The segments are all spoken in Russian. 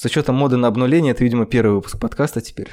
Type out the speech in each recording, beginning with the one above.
С учетом моды на обнуление, это, видимо, первый выпуск подкаста теперь.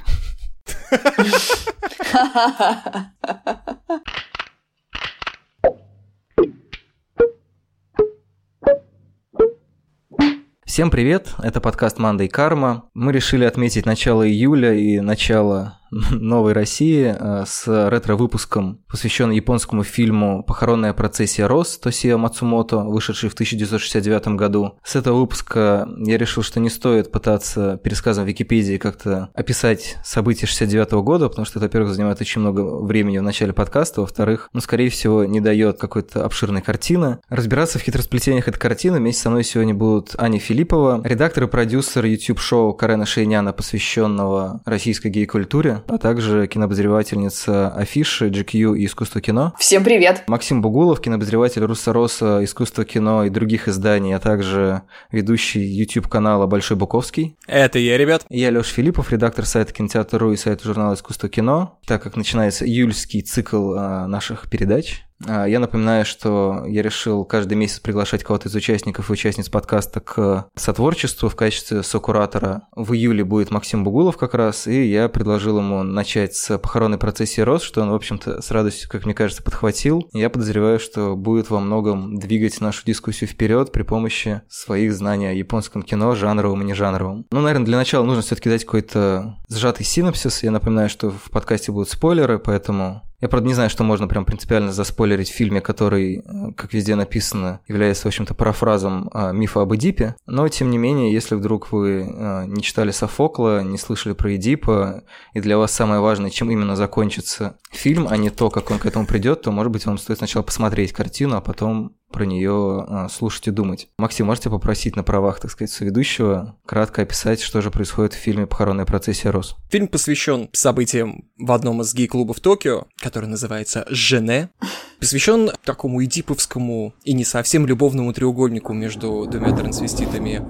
Всем привет, это подкаст «Манда и карма». Мы решили отметить начало июля и начало новой России э, с ретро-выпуском, посвященным японскому фильму «Похоронная процессия Рос» Тосио Мацумото, вышедший в 1969 году. С этого выпуска я решил, что не стоит пытаться пересказом Википедии как-то описать события 69 года, потому что это, во-первых, занимает очень много времени в начале подкаста, во-вторых, ну, скорее всего, не дает какой-то обширной картины. Разбираться в хитросплетениях этой картины вместе со мной сегодня будут Аня Филиппова, редактор и продюсер YouTube-шоу Карена Шейняна, посвященного российской гей-культуре, а также кинообозревательница афиши GQ и искусство кино. Всем привет! Максим Бугулов, кинообозреватель Руссороса, искусство кино и других изданий, а также ведущий YouTube канала Большой Буковский. Это я, ребят. Я Лёш Филиппов, редактор сайта Кинотеатр.ру и сайта журнала Искусство кино. Так как начинается июльский цикл а, наших передач, я напоминаю, что я решил каждый месяц приглашать кого-то из участников и участниц подкаста к сотворчеству в качестве сокуратора. В июле будет Максим Бугулов как раз, и я предложил ему начать с похоронной процессии РОС, что он, в общем-то, с радостью, как мне кажется, подхватил. Я подозреваю, что будет во многом двигать нашу дискуссию вперед при помощи своих знаний о японском кино, жанровом и нежанровом. Ну, наверное, для начала нужно все-таки дать какой-то сжатый синопсис. Я напоминаю, что в подкасте будут спойлеры, поэтому я, правда, не знаю, что можно прям принципиально заспойлерить в фильме, который, э, как везде написано, является, в общем-то, парафразом а, мифа об Эдипе. Но, тем не менее, если вдруг вы а, не читали Софокла, не слышали про Эдипа, и для вас самое важное, чем именно закончится фильм, а не то, как он к этому придет, то, может быть, вам стоит сначала посмотреть картину, а потом про нее а, слушать и думать. Максим, можете попросить на правах, так сказать, соведущего кратко описать, что же происходит в фильме «Похоронная процессия Рос»? Фильм посвящен событиям в одном из гей-клубов Токио, который называется «Жене», посвящен такому эдиповскому и не совсем любовному треугольнику между двумя трансвеститами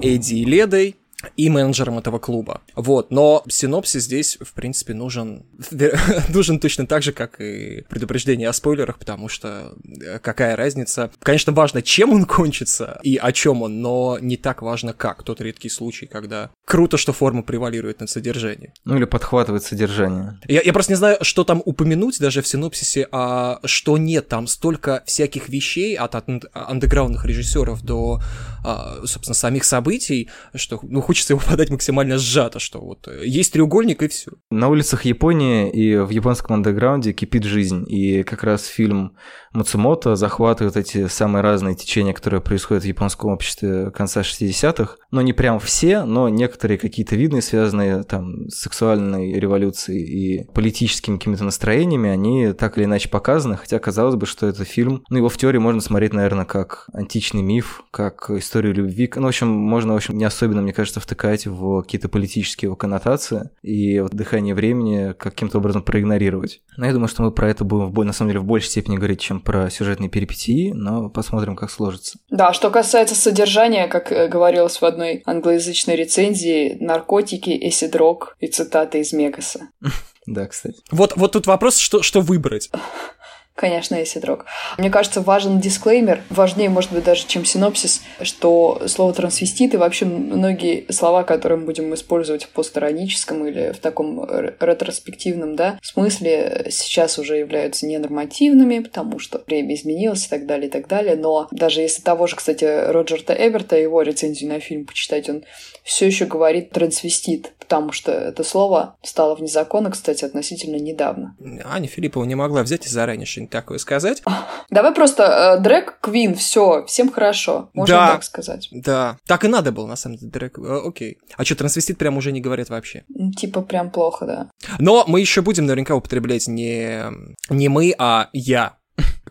Эдди и Ледой, и менеджером этого клуба. Вот, но синопсис здесь, в принципе, нужен, нужен точно так же, как и предупреждение о спойлерах, потому что э, какая разница. Конечно, важно, чем он кончится и о чем он, но не так важно, как. Тот редкий случай, когда круто, что форма превалирует над содержанием. Ну или подхватывает содержание. Я, я просто не знаю, что там упомянуть даже в синопсисе, а что нет. Там столько всяких вещей от, от андеграундных режиссеров до, а, собственно, самих событий, что, ну, хочется его подать максимально сжато, что вот э, есть треугольник и все. На улицах Японии и в японском андеграунде кипит жизнь, и как раз фильм Мацумото захватывает эти самые разные течения, которые происходят в японском обществе конца 60-х, но не прям все, но некоторые какие-то видные, связанные там с сексуальной революцией и политическими какими-то настроениями, они так или иначе показаны, хотя казалось бы, что это фильм, ну его в теории можно смотреть, наверное, как античный миф, как историю любви, ну в общем, можно, в общем, не особенно, мне кажется, втыкать в какие-то политические его коннотации и вот дыхание времени каким-то образом проигнорировать. Но я думаю, что мы про это будем, в, на самом деле, в большей степени говорить, чем про сюжетные перипетии, но посмотрим, как сложится. Да, что касается содержания, как э, говорилось в одной англоязычной рецензии, наркотики, эсидрог и цитаты из Мегаса. Да, кстати. Вот, вот тут вопрос, что, что выбрать. Конечно, есть дрог. Мне кажется, важен дисклеймер, важнее, может быть, даже, чем синопсис, что слово трансвестит и вообще многие слова, которые мы будем использовать в постироническом или в таком ретроспективном да, смысле, сейчас уже являются ненормативными, потому что время изменилось и так далее, и так далее. Но даже если того же, кстати, Роджерта Эберта, его рецензию на фильм почитать, он все еще говорит трансвестит, потому что это слово стало вне закона, кстати, относительно недавно. Аня Филиппова не могла взять и заранее что-нибудь такое сказать. Давай просто э, дрэк Квин, все, всем хорошо. Можно да, так сказать. Да, так и надо было, на самом деле, дрэк. Э, окей. А что, трансвестит прям уже не говорят вообще? Типа прям плохо, да. Но мы еще будем наверняка употреблять не, не мы, а я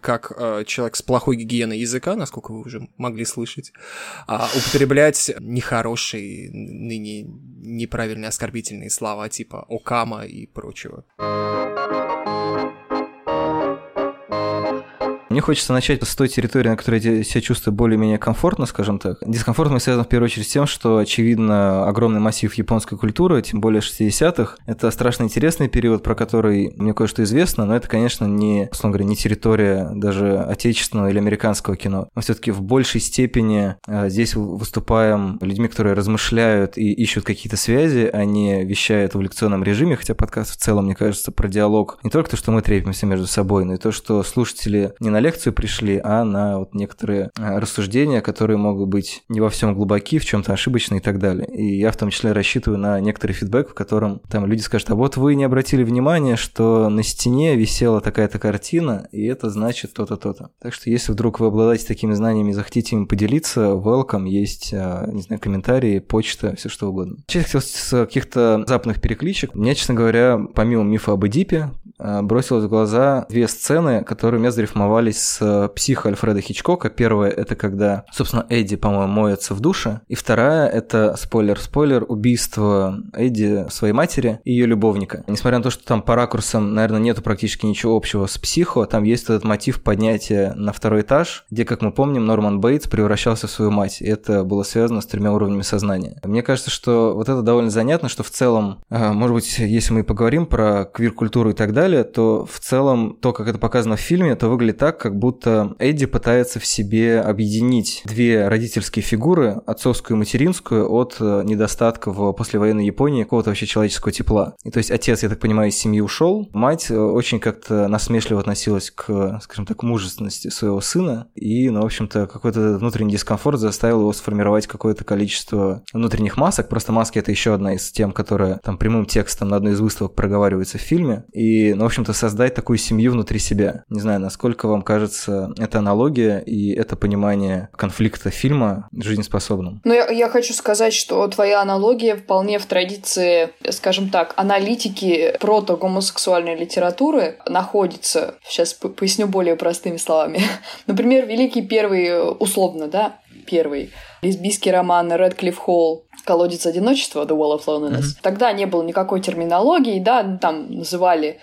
как э, человек с плохой гигиеной языка, насколько вы уже могли слышать, э, употреблять нехорошие, ныне неправильные оскорбительные слова типа «окама» и прочего. Мне хочется начать с той территории, на которой я себя чувствую более-менее комфортно, скажем так. Дискомфорт мне связан в первую очередь с тем, что, очевидно, огромный массив японской культуры, тем более 60-х, это страшно интересный период, про который мне кое-что известно, но это, конечно, не, условно говоря, не территория даже отечественного или американского кино. Мы все-таки в большей степени э, здесь выступаем людьми, которые размышляют и ищут какие-то связи, а не вещают в лекционном режиме, хотя подкаст в целом, мне кажется, про диалог не только то, что мы трепимся между собой, но и то, что слушатели не на лекцию пришли, а на вот некоторые э, рассуждения, которые могут быть не во всем глубоки, в чем-то ошибочны и так далее. И я в том числе рассчитываю на некоторый фидбэк, в котором там люди скажут, а вот вы не обратили внимания, что на стене висела такая-то картина, и это значит то-то, то-то. Так что если вдруг вы обладаете такими знаниями и захотите им поделиться, welcome, есть, э, не знаю, комментарии, почта, все что угодно. Сейчас хотел с каких-то западных перекличек. Мне, честно говоря, помимо мифа об Эдипе, э, бросилось в глаза две сцены, которые меня зарифмовались с э, психо Альфреда Хичкока. Первая — это когда, собственно, Эдди, по-моему, моется в душе. И вторая — это, спойлер-спойлер, убийство Эдди своей матери и ее любовника. Несмотря на то, что там по ракурсам, наверное, нету практически ничего общего с психо, там есть этот мотив поднятия на второй этаж, где, как мы помним, Норман Бейтс превращался в свою мать. И это было связано с тремя уровнями сознания. Мне кажется, что вот это довольно занятно, что в целом, э, может быть, если мы поговорим про квир-культуру и так далее, то в целом то, как это показано в фильме, это выглядит так, как будто Эдди пытается в себе объединить две родительские фигуры, отцовскую и материнскую, от э, недостатка в послевоенной Японии какого-то вообще человеческого тепла. И то есть отец, я так понимаю, из семьи ушел, мать э, очень как-то насмешливо относилась к, скажем так, мужественности своего сына, и, ну, в общем-то, какой-то внутренний дискомфорт заставил его сформировать какое-то количество внутренних масок. Просто маски — это еще одна из тем, которая там прямым текстом на одной из выставок проговаривается в фильме. И, ну, в общем-то, создать такую семью внутри себя. Не знаю, насколько вам кажется эта аналогия и это понимание конфликта фильма жизнеспособным. Ну, я, я хочу сказать, что твоя аналогия вполне в традиции, скажем так, аналитики прото-гомосексуальной литературы находится. Сейчас поясню более простыми словами. Например, Великий Первый, условно, да, первый лесбийский роман Редклифф Холл «Колодец одиночества» The Wall of Loneliness. Mm-hmm. Тогда не было никакой терминологии, да, там называли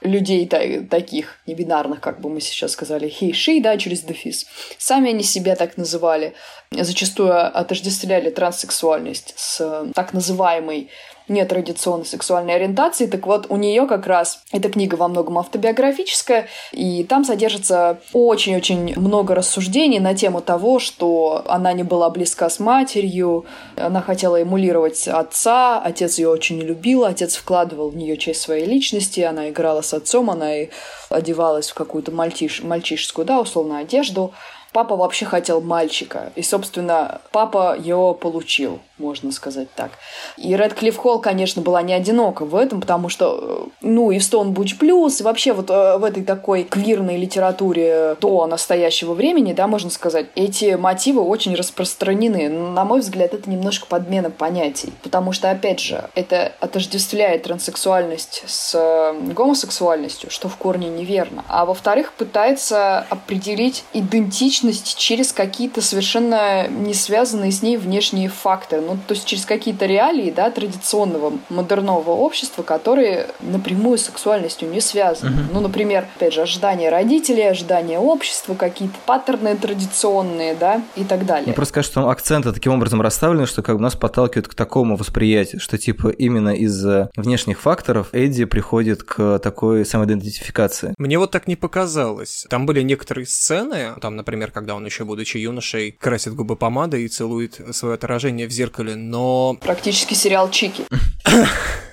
людей таких небинарных, как бы мы сейчас сказали, he, she, да, через дефис. Сами они себя так называли. Зачастую отождествляли транссексуальность с так называемой нетрадиционной сексуальной ориентации. Так вот, у нее как раз эта книга во многом автобиографическая, и там содержится очень-очень много рассуждений на тему того, что она не была близка с матерью, она хотела эмулировать отца, отец ее очень не любил, отец вкладывал в нее часть своей личности, она играла с отцом, она и одевалась в какую-то мальчиш, мальчишескую, да, условно, одежду. Папа вообще хотел мальчика, и, собственно, папа его получил можно сказать так. И Cliff Hall, конечно, была не одинока в этом, потому что, э, ну, и в Stonebridge Blues, и вообще вот э, в этой такой квирной литературе до настоящего времени, да, можно сказать, эти мотивы очень распространены. На мой взгляд, это немножко подмена понятий, потому что, опять же, это отождествляет транссексуальность с э, гомосексуальностью, что в корне неверно. А во-вторых, пытается определить идентичность через какие-то совершенно не связанные с ней внешние факторы ну, то есть через какие-то реалии, да, традиционного модернового общества, которые напрямую с сексуальностью не связаны. Uh-huh. Ну, например, опять же, ожидания родителей, ожидания общества, какие-то паттерны традиционные, да, и так далее. Ну, просто скажу, что акценты таким образом расставлены, что как бы нас подталкивают к такому восприятию, что типа именно из-за внешних факторов Эдди приходит к такой самоидентификации. Мне вот так не показалось. Там были некоторые сцены, там, например, когда он еще будучи юношей красит губы помадой и целует свое отражение в зеркале, но... Практически сериал Чики.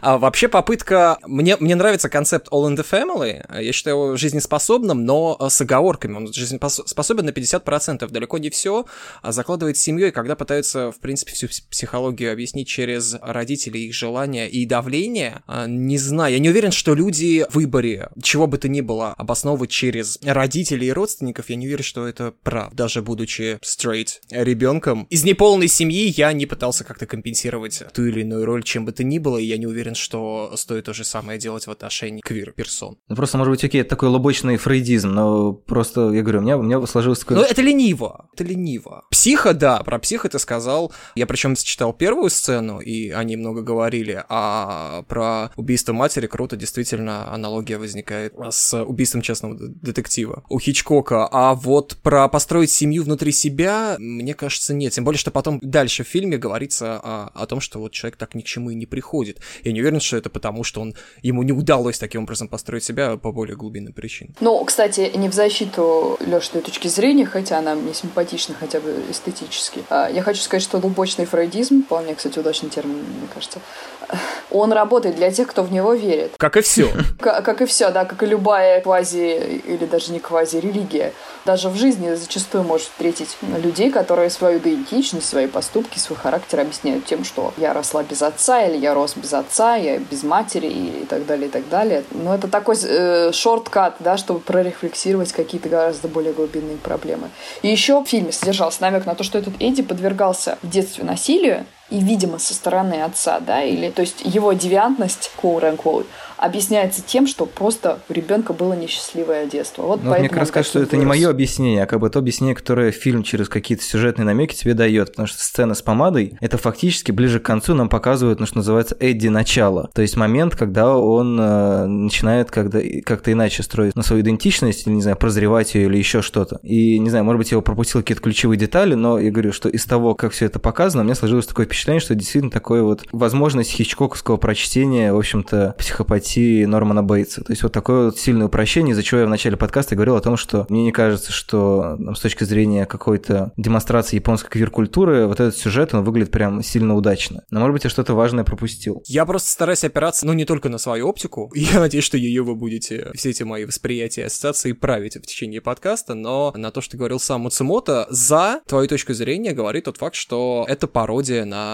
А вообще попытка... Мне, мне нравится концепт All in the Family. Я считаю его жизнеспособным, но с оговорками. Он жизнеспособен на 50%. Далеко не все. А закладывает семью, и когда пытаются, в принципе, всю психологию объяснить через родителей, их желания и давление, а, не знаю. Я не уверен, что люди в выборе, чего бы то ни было, обосновывать через родителей и родственников, я не уверен, что это прав. Даже будучи straight ребенком. Из неполной семьи я не пытался как-то компенсировать ту или иную роль, чем бы то ни было, я не уверен, что стоит то же самое делать в отношении квир-персон. Ну, просто, может быть, окей, это такой лобочный фрейдизм, но просто, я говорю, у меня, у меня сложилось такое... Ну, это лениво, это лениво. Психа, да, про психа ты сказал. Я причем читал первую сцену, и они много говорили, а про убийство матери круто, действительно, аналогия возникает с убийством частного детектива у Хичкока. А вот про построить семью внутри себя, мне кажется, нет. Тем более, что потом дальше в фильме говорится о, о том, что вот человек так ни к чему и не приходит. Я не уверен, что это потому, что он, ему не удалось таким образом построить себя по более глубинным причинам. Ну, кстати, не в защиту Лёшиной точки зрения, хотя она мне симпатична хотя бы эстетически. А, я хочу сказать, что глубочный фрейдизм, вполне, кстати, удачный термин, мне кажется, он работает для тех, кто в него верит. Как и все. Как, как и все, да, как и любая квази или даже не квази религия. Даже в жизни зачастую может встретить людей, которые свою идентичность, свои поступки, свой характер объясняют тем, что я росла без отца, или я рос без отца, я без матери, и так далее, и так далее. Но это такой э, шорткат, да, чтобы прорефлексировать какие-то гораздо более глубинные проблемы. И еще в фильме содержался намек на то, что этот Эдди подвергался в детстве насилию, и, видимо, со стороны отца, да, или, то есть его девиантность, quote-unquote, объясняется тем, что просто у ребенка было несчастливое детство. Вот ну, мне как раз кажется, что это не мое объяснение, а как бы то объяснение, которое фильм через какие-то сюжетные намеки тебе дает, потому что сцена с помадой, это фактически ближе к концу нам показывают, ну, что называется, Эдди начало, то есть момент, когда он э, начинает когда, как-то иначе строить на свою идентичность, или, не знаю, прозревать ее или еще что-то. И, не знаю, может быть, я его пропустил какие-то ключевые детали, но я говорю, что из того, как все это показано, у меня сложилось такое впечатление, что действительно такое вот возможность хичкоковского прочтения, в общем-то, психопатии Нормана Бейтса. То есть вот такое вот сильное упрощение, из-за чего я в начале подкаста говорил о том, что мне не кажется, что с точки зрения какой-то демонстрации японской квир-культуры вот этот сюжет, он выглядит прям сильно удачно. Но, может быть, я что-то важное пропустил. Я просто стараюсь опираться, ну, не только на свою оптику. Я надеюсь, что ее вы будете, все эти мои восприятия ассоциации править в течение подкаста, но на то, что говорил сам Муцумото, за твою точку зрения говорит тот факт, что это пародия на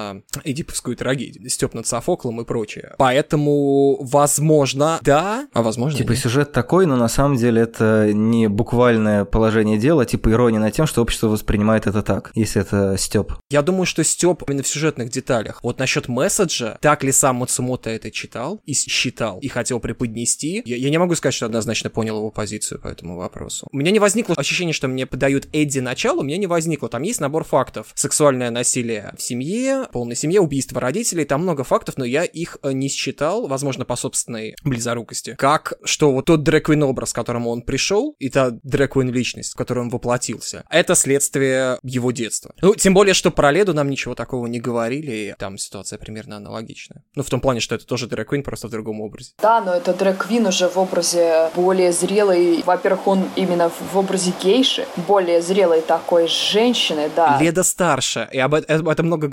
эдиповскую трагедию, Степ над Софоклом и прочее. Поэтому, возможно, да, а возможно Типа нет. сюжет такой, но на самом деле это не буквальное положение дела, типа ирония над тем, что общество воспринимает это так, если это Степ. Я думаю, что Степ именно в сюжетных деталях. Вот насчет месседжа, так ли сам Мацумото это читал и считал, и хотел преподнести, я, я не могу сказать, что однозначно понял его позицию по этому вопросу. У меня не возникло ощущение, что мне подают Эдди начало, у меня не возникло. Там есть набор фактов. Сексуальное насилие в семье, полный семье, убийство родителей, там много фактов, но я их э, не считал, возможно, по собственной близорукости. Как, что вот тот дрэквин образ, к которому он пришел, и та дрэквин личность, в которой он воплотился, это следствие его детства. Ну, тем более, что про Леду нам ничего такого не говорили, и там ситуация примерно аналогичная. Ну, в том плане, что это тоже дрэквин, просто в другом образе. Да, но это дрэквин уже в образе более зрелой. Во-первых, он именно в образе гейши, более зрелой такой женщины, да. Леда старше, и об, об этом много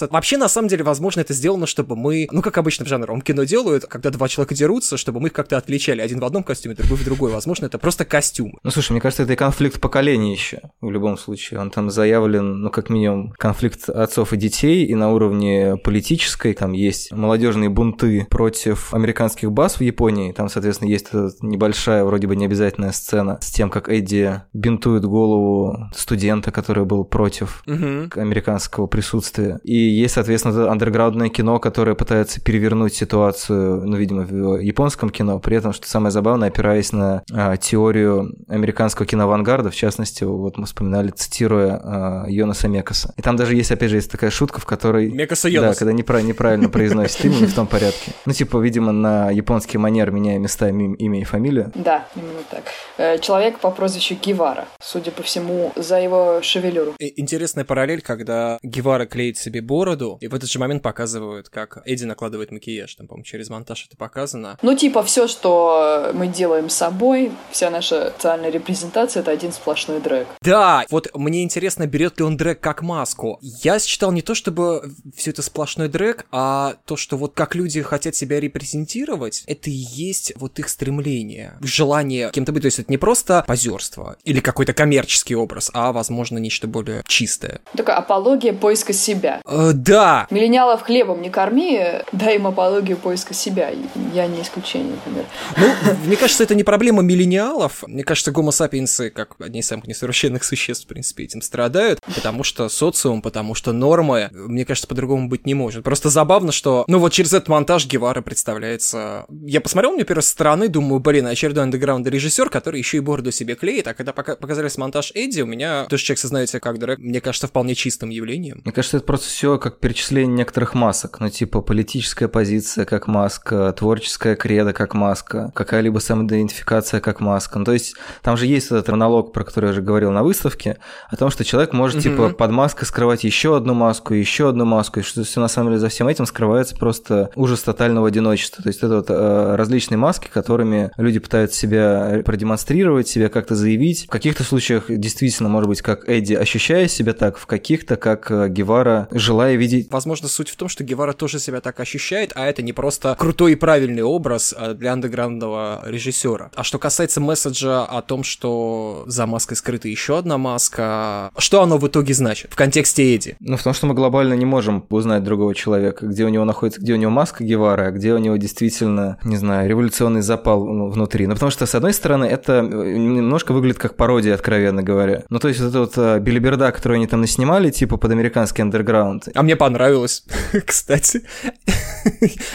говорится. Вообще, на самом деле, возможно, это сделано, чтобы мы, ну, как обычно в жанровом кино делают, когда два человека дерутся, чтобы мы их как-то отличали. Один в одном костюме, другой в другой. Возможно, это просто костюм. Ну, слушай, мне кажется, это и конфликт поколений еще, в любом случае. Он там заявлен, ну, как минимум, конфликт отцов и детей, и на уровне политической там есть молодежные бунты против американских баз в Японии. Там, соответственно, есть небольшая, вроде бы необязательная сцена с тем, как Эдди бинтует голову студента, который был против Угу. американского присутствия. И есть, соответственно, андерграундное кино, которое пытается перевернуть ситуацию, ну, видимо, в японском кино, при этом, что самое забавное, опираясь на а, теорию американского киноавангарда, в частности, вот мы вспоминали, цитируя а, Йонаса Мекаса. И там даже есть, опять же, есть такая шутка, в которой... Мекаса Да, Йонас. когда неправильно, неправильно произносит имя, не в том порядке. Ну, типа, видимо, на японский манер меняя местами им- имя и фамилию. Да, именно так. Э, Человек по прозвищу Гевара, судя по всему, за его шевелюру. Интересная параллель, когда Гевара клеит себе бороду, и в этот же момент показывают, как Эдди накладывает макияж. Там, по-моему, через монтаж это показано. Ну, типа, все, что мы делаем с собой, вся наша социальная репрезентация, это один сплошной дрэк. Да, вот мне интересно, берет ли он дрэк как маску. Я считал не то, чтобы все это сплошной дрэк, а то, что вот как люди хотят себя репрезентировать, это и есть вот их стремление, желание кем-то быть. То есть это не просто позерство или какой-то коммерческий образ, а, возможно, нечто более чистое. Такая апология поиска себя. Э, да, Миллениалов хлебом не корми, дай им апологию поиска себя. я не исключение, например. Ну, мне кажется, это не проблема миллениалов. Мне кажется, гомо-сапиенсы, как одни из самых несовершенных существ, в принципе, этим страдают, потому что социум, потому что нормы, мне кажется, по-другому быть не может. Просто забавно, что, ну вот через этот монтаж Гевара представляется... Я посмотрел мне первой стороны, думаю, блин, очередной андеграунд режиссер, который еще и бороду себе клеит, а когда показали монтаж Эдди, у меня тоже человек сознает себя как дурак, мне кажется, вполне чистым явлением. Мне кажется, это просто все как перечисление некоторых масок, ну типа политическая позиция как маска, творческая кредо как маска, какая-либо самоидентификация как маска. Ну, то есть там же есть этот монолог, про который я уже говорил на выставке, о том, что человек может mm-hmm. типа под маской скрывать еще одну маску, еще одну маску, и что все на самом деле за всем этим скрывается просто ужас тотального одиночества. То есть это вот э, различные маски, которыми люди пытаются себя продемонстрировать, себя как-то заявить. В каких-то случаях действительно, может быть, как Эдди, ощущая себя так, в каких-то, как э, Гевара, желая видеть. Возможно, суть в том, что Гевара тоже себя так ощущает, а это не просто крутой и правильный образ э, для андеграундного режиссера. А что касается месседжа о том, что за маской скрыта еще одна маска, что оно в итоге значит в контексте Эдди? Ну, в том, что мы глобально не можем узнать другого человека, где у него находится, где у него маска Гевара, а где у него действительно, не знаю, революционный запал внутри. Ну, потому что, с одной стороны, это немножко выглядит как пародия, откровенно говоря. Ну, то есть, вот это вот э, билиберда, которую они там наснимали, типа под американский андерграунд. А мне понравилось, кстати.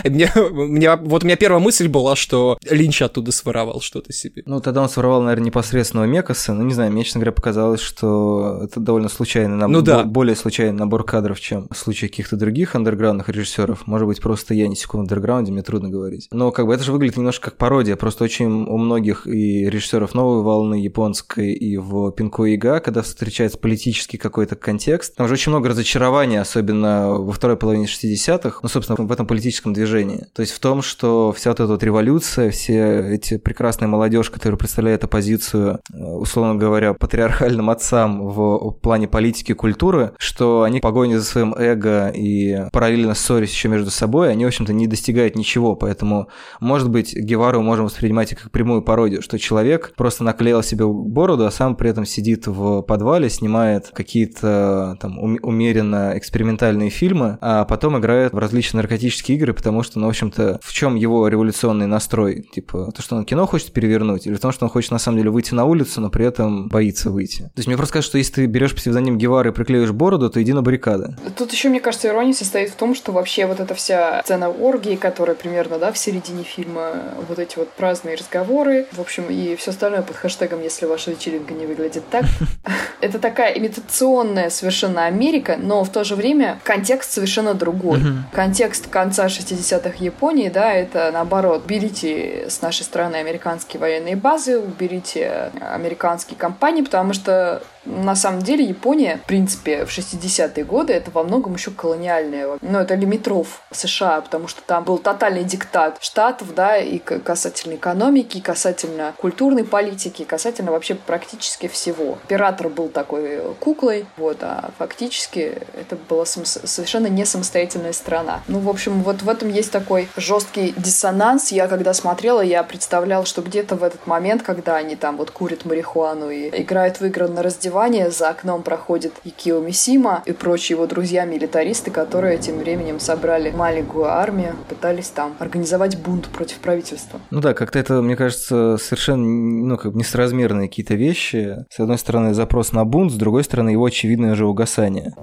мне, мне, вот у меня первая мысль была, что Линч оттуда своровал что-то себе. Ну, тогда он своровал, наверное, непосредственного Мекаса. Ну, не знаю, мне, честно говоря, показалось, что это довольно случайный набор, ну, да. более случайный набор кадров, чем в случае каких-то других андерграундных режиссеров. Может быть, просто я не секу в андерграунде, мне трудно говорить. Но как бы это же выглядит немножко как пародия. Просто очень у многих и режиссеров новой волны японской, и в Пинко Ига, когда встречается политический какой-то контекст, там же очень много разочарования, особенно во второй половине 60-х, ну, собственно, в этом политическом движении. То есть в том, что вся вот эта вот революция, все эти прекрасная молодежь, которая представляет оппозицию, э, условно говоря, патриархальным отцам в плане политики и культуры, что они в погоне за своим эго и параллельно ссорясь еще между собой, они, в общем-то, не достигают ничего. Поэтому, может быть, Гевару можем воспринимать как прямую пародию, что человек просто наклеил себе бороду, а сам при этом сидит в подвале, снимает какие-то там умеренно экспериментальные фильмы, а потом играет в различные наркотические игры, потому что, ну, в общем-то, в чем его революционный настрой? Типа, то, что он кино хочет перевернуть, или в том, что он хочет на самом деле выйти на улицу, но при этом боится выйти? То есть мне просто кажется, что если ты берешь псевдоним Гевары и приклеишь бороду, то иди на баррикады. Тут еще, мне кажется, ирония состоит в том, что вообще вот эта вся сцена оргии, которая примерно, да, в середине фильма, вот эти вот праздные разговоры, в общем, и все остальное под хэштегом «Если ваша вечеринка не выглядит так», это такая имитационная совершенно Америка, но в то же время контекст совершенно другой. Контекст конца 60-х Японии, да, это наоборот, берите с нашей стороны американские военные базы, уберите американские компании, потому что на самом деле Япония, в принципе, в 60-е годы это во многом еще колониальная. Ну, это лимитров США, потому что там был тотальный диктат штатов, да, и касательно экономики, и касательно культурной политики, и касательно вообще практически всего. Император был такой куклой, вот, а фактически это была совершенно не самостоятельная страна. Ну, в общем, вот в этом есть такой жесткий диссонанс. Я когда смотрела, я представляла, что где-то в этот момент, когда они там вот курят марихуану и играют в игры на раздевание, раздевания за окном проходит Икио Мисима и прочие его друзья-милитаристы, которые тем временем собрали маленькую армию, пытались там организовать бунт против правительства. Ну да, как-то это, мне кажется, совершенно ну, как бы несоразмерные какие-то вещи. С одной стороны, запрос на бунт, с другой стороны, его очевидное же угасание.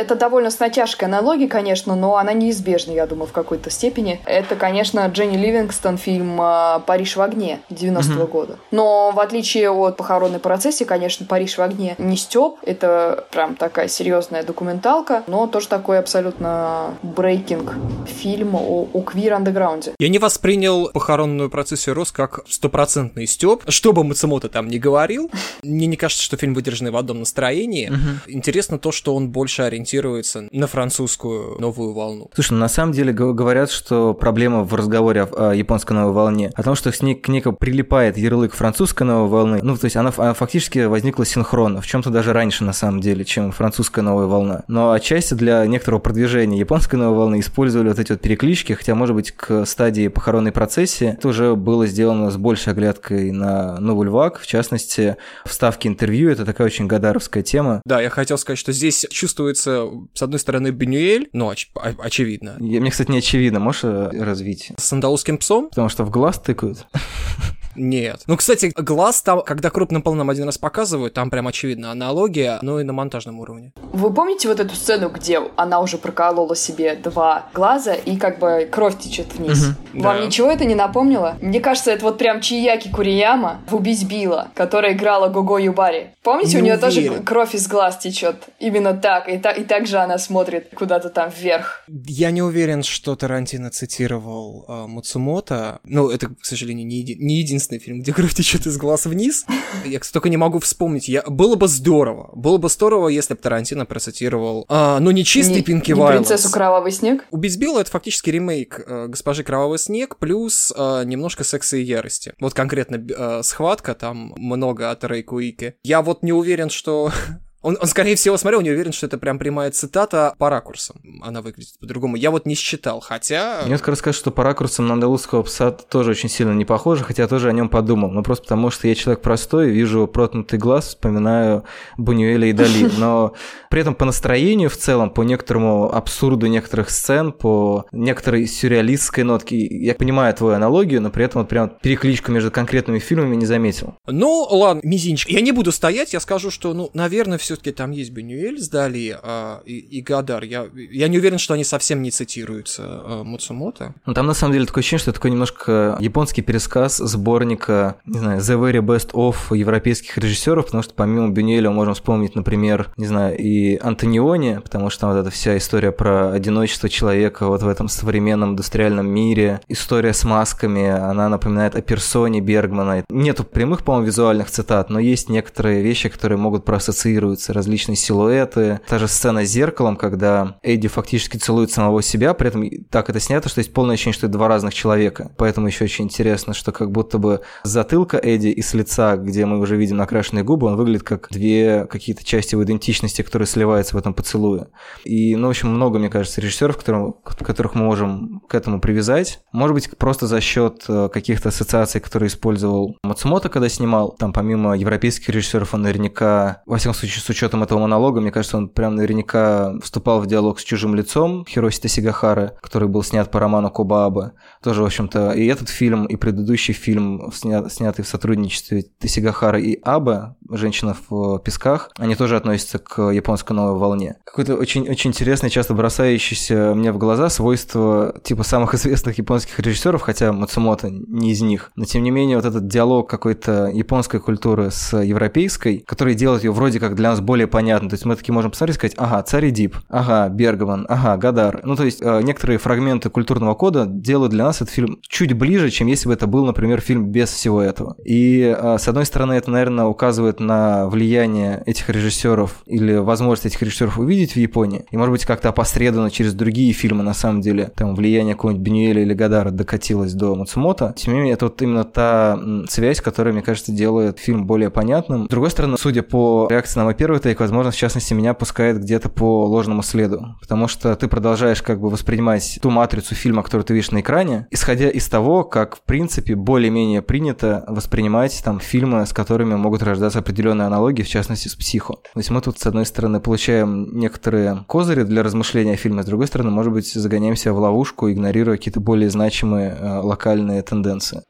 Это довольно с натяжкой аналогии, конечно, но она неизбежна, я думаю, в какой-то степени. Это, конечно, Дженни Ливингстон, фильм а, «Париж в огне» 90-го угу. года. Но в отличие от «Похоронной процессии», конечно, «Париж в огне» не стёб. Это прям такая серьезная документалка, но тоже такой абсолютно брейкинг фильм о, о квир-андеграунде. Я не воспринял «Похоронную процессию Рос» как стопроцентный стёб. Что бы Мацумото там не говорил, мне не кажется, что фильм выдержанный в одном настроении. Интересно то, что он больше ориентирован ориентируется на французскую новую волну. Слушай, ну на самом деле говорят, что проблема в разговоре о, о японской новой волне, о том, что с ней к прилипает ярлык французской новой волны, ну то есть она, она фактически возникла синхронно, в чем-то даже раньше на самом деле, чем французская новая волна. Но отчасти для некоторого продвижения японской новой волны использовали вот эти вот переклички, хотя, может быть, к стадии похоронной процессии это уже было сделано с большей оглядкой на новый львак, в частности, вставки интервью, это такая очень гадаровская тема. Да, я хотел сказать, что здесь чувствуется с одной стороны, Бенюэль, ну, оч- очевидно. Я, мне, кстати, не очевидно. Можешь э, развить? С андалузским псом? Потому что в глаз тыкают. Нет. Ну, кстати, глаз там, когда крупным планом один раз показывают, там прям очевидно аналогия, но и на монтажном уровне. Вы помните вот эту сцену, где она уже проколола себе два глаза и как бы кровь течет вниз? Угу, Вам да. ничего это не напомнило? Мне кажется, это вот прям Чияки Курияма в «Убить Билла», которая играла Гого Юбари. Помните, Не у нее тоже уверен. кровь из глаз течет? Именно так. И, та- и так же она смотрит куда-то там вверх. Я не уверен, что Тарантино цитировал э, Муцумото. Ну, это, к сожалению, не, еди- не единственный фильм, где кровь течет из глаз вниз. Я, только не могу вспомнить. Я... Было бы здорово. Было бы здорово, если бы Тарантино процитировал... а, ну, не чистый не, Пинки не принцессу Кровавый снег? Убить Билла это фактически ремейк э, Госпожи Кровавый снег плюс э, немножко секса и ярости. Вот конкретно э, схватка, там много от Рэй Куики. Я вот не уверен, что... Он, он, скорее всего, смотрел, не уверен, что это прям прямая цитата по ракурсам. Она выглядит по-другому. Я вот не считал, хотя... Мне вот как раз скажу, что по ракурсам на андалузского пса тоже очень сильно не похоже, хотя тоже о нем подумал. Ну, просто потому что я человек простой, вижу проткнутый глаз, вспоминаю Бунюэля и Дали. Но при этом по настроению в целом, по некоторому абсурду некоторых сцен, по некоторой сюрреалистской нотке, я понимаю твою аналогию, но при этом вот прям перекличку между конкретными фильмами не заметил. Ну, ладно, мизинчик. Я не буду стоять, я скажу, что, ну, наверное, все-таки там есть Бенюэль с Дали а, и, и Гадар. Я, я не уверен, что они совсем не цитируются а, Муцумото. Ну, там на самом деле такое ощущение, что это такой немножко японский пересказ сборника, не знаю, The Very Best of европейских режиссеров, потому что помимо Бюнюэля мы можем вспомнить, например, не знаю, и Антониони, потому что там вот эта вся история про одиночество человека вот в этом современном индустриальном мире, история с масками, она напоминает о персоне Бергмана. Нету прямых, по-моему, визуальных цитат, но есть некоторые вещи, которые могут проассоциироваться, различные силуэты. Та же сцена с зеркалом, когда Эдди фактически целует самого себя, при этом так это снято, что есть полное ощущение, что это два разных человека. Поэтому еще очень интересно, что как будто бы затылка Эдди и с лица, где мы уже видим накрашенные губы, он выглядит как две какие-то части его идентичности, которые сливаются в этом поцелуе. И, ну, в общем, много, мне кажется, режиссеров, которым- которых мы можем к этому привязать. Может быть, просто за счет э, каких-то ассоциаций, которые использовал Мацумото, когда снимал. Там, помимо европейских режиссеров, он наверняка, во всяком случае, с учетом этого монолога, мне кажется, он прям наверняка вступал в диалог с чужим лицом Хироси Тосигахары, который был снят по роману Кобаабы. Тоже, в общем-то, и этот фильм, и предыдущий фильм, сня- снятый в сотрудничестве Тосигахары и Аба, «Женщина в песках», они тоже относятся к японской новой волне. Какое-то очень, очень интересное, часто бросающееся мне в глаза свойство типа самых известных японских режиссеров, хотя Мацумото не из них. Но тем не менее, вот этот диалог какой-то японской культуры с европейской, который делает ее вроде как для нас более понятной. То есть мы таки можем посмотреть и сказать, ага, Царь и Дип, ага, Бергман, ага, Гадар. Ну, то есть э, некоторые фрагменты культурного кода делают для нас этот фильм чуть ближе, чем если бы это был, например, фильм без всего этого. И, э, с одной стороны, это, наверное, указывает на влияние этих режиссеров или возможность этих режиссеров увидеть в Японии. И, может быть, как-то опосредованно через другие фильмы, на самом деле, там влияние какого-нибудь Бенюэля или Гадара докатилось до Мацумото. Тем не менее, это вот именно та связь, которая, мне кажется, делает фильм более понятным. С другой стороны, судя по реакции на мой первый тейк, возможно, в частности, меня пускает где-то по ложному следу. Потому что ты продолжаешь как бы воспринимать ту матрицу фильма, которую ты видишь на экране, исходя из того, как, в принципе, более-менее принято воспринимать там фильмы, с которыми могут рождаться определенные аналогии, в частности, с «Психо». То есть мы тут, с одной стороны, получаем некоторые козыри для размышления о фильме, с другой стороны, может быть, загоняемся в ловушку, игнорируя какие-то более значимые э, локальные тенденции.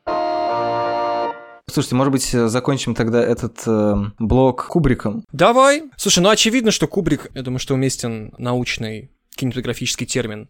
Слушайте, может быть, закончим тогда этот э, блок Кубриком? Давай. Слушай, ну очевидно, что Кубрик, я думаю, что уместен научный кинематографический термин.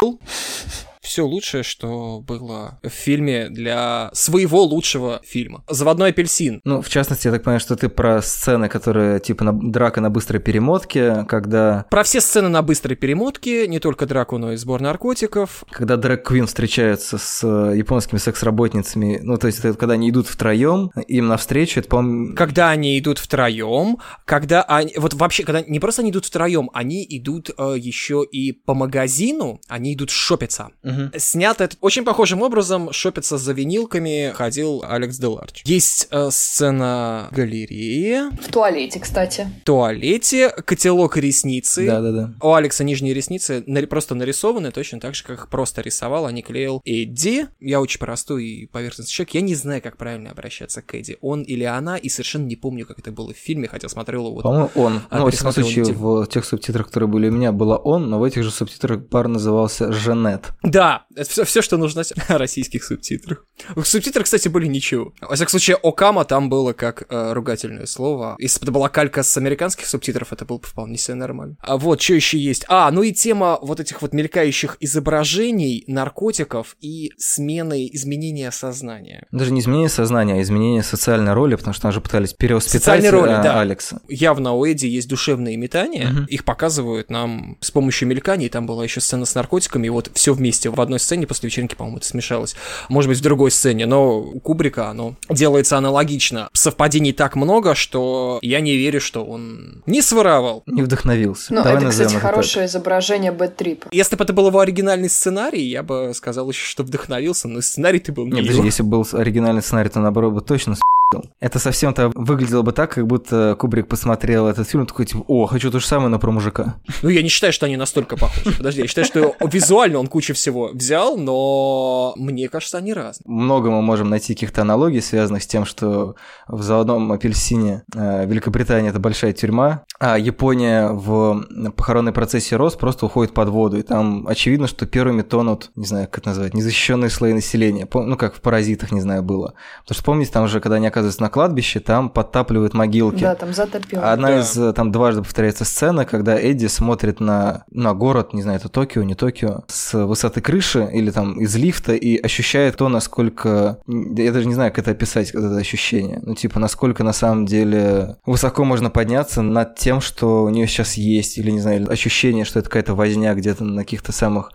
Все лучшее, что было в фильме для своего лучшего фильма. Заводной апельсин. Ну, в частности, я так понимаю, что ты про сцены, которые типа на, драка на быстрой перемотке, когда, Про все сцены на быстрой перемотке, не только драку, но и сбор наркотиков. когда Дрэк Квин встречается с э, японскими секс-работницами, ну, то есть это когда они идут втроем, им навстречу, это, по-моему, Когда они идут втроем, когда они... Вот вообще, когда не просто они идут втроем, они идут э, еще и по магазину, они идут шопиться. Угу. Снято это очень похожим образом. Шопиться за винилками ходил Алекс Деларч. Есть э, сцена галереи. В туалете, кстати. В туалете, котелок ресницы. Да-да-да. У Алекса нижние ресницы на- просто нарисованы точно так же, как их просто рисовал, а не клеил Эдди. Я очень простой и поверхностный человек. Я не знаю, как правильно обращаться к Эдди. Он или она, и совершенно не помню, как это было в фильме, хотя смотрел его вот По-моему, он. А, ну, во всяком случае, в тех субтитрах, которые были у меня, было он, но в этих же субтитрах пар назывался Жанет. Да, это все, все, что нужно о российских субтитрах. В субтитрах, кстати, были ничего. Во всяком случае, Окама там было как э, ругательное слово. Если бы это была калька с американских субтитров, это было бы вполне себе нормально. А вот, что еще есть? А, ну и тема вот этих вот мелькающих изображений, наркотиков и смены изменения сознания. Даже не изменение сознания, а изменение социальной роли, потому что там же пытались перевоспитать Социальной роли, а, да. Алекса. Явно у Эдди есть душевные метания, Мгм. их показывают нам с помощью мельканий, там была еще сцена с наркотиками, и вот все вместе в одной сцене после вечеринки, по-моему, это смешалось. Может быть, в другой сцене, но у Кубрика оно делается аналогично. Совпадений так много, что я не верю, что он не своровал. Не вдохновился. Ну, Давай это, кстати, так. хорошее изображение бэт-трипа. Если бы это был его оригинальный сценарий, я бы сказал еще, что вдохновился, но сценарий ты был не Нет, его. подожди, если бы был оригинальный сценарий, то наоборот бы точно с***л. Это совсем-то выглядело бы так, как будто Кубрик посмотрел этот фильм, такой типа, о, хочу то же самое, но про мужика. Ну, я не считаю, что они настолько похожи. Подожди, я считаю, что визуально он кучу всего взял, но мне кажется, они разные. Много мы можем найти каких-то аналогий, связанных с тем, что в заводном апельсине э, Великобритания это большая тюрьма, а Япония в похоронной процессе Рос просто уходит под воду. И там очевидно, что первыми тонут, не знаю, как это назвать, незащищенные слои населения. Ну, как в паразитах, не знаю, было. Потому что помните, там же, когда они оказываются на кладбище, там подтапливают могилки. Да, там затопил. Одна Да. из, э, там дважды повторяется сцена, когда Эдди смотрит на, на город, не знаю, это Токио, не Токио, с высоты крыши или там из лифта и ощущает то, насколько... Я даже не знаю, как это описать, это ощущение. Ну, типа, насколько на самом деле высоко можно подняться над тем, что у нее сейчас есть, или, не знаю, ощущение, что это какая-то возня где-то на каких-то самых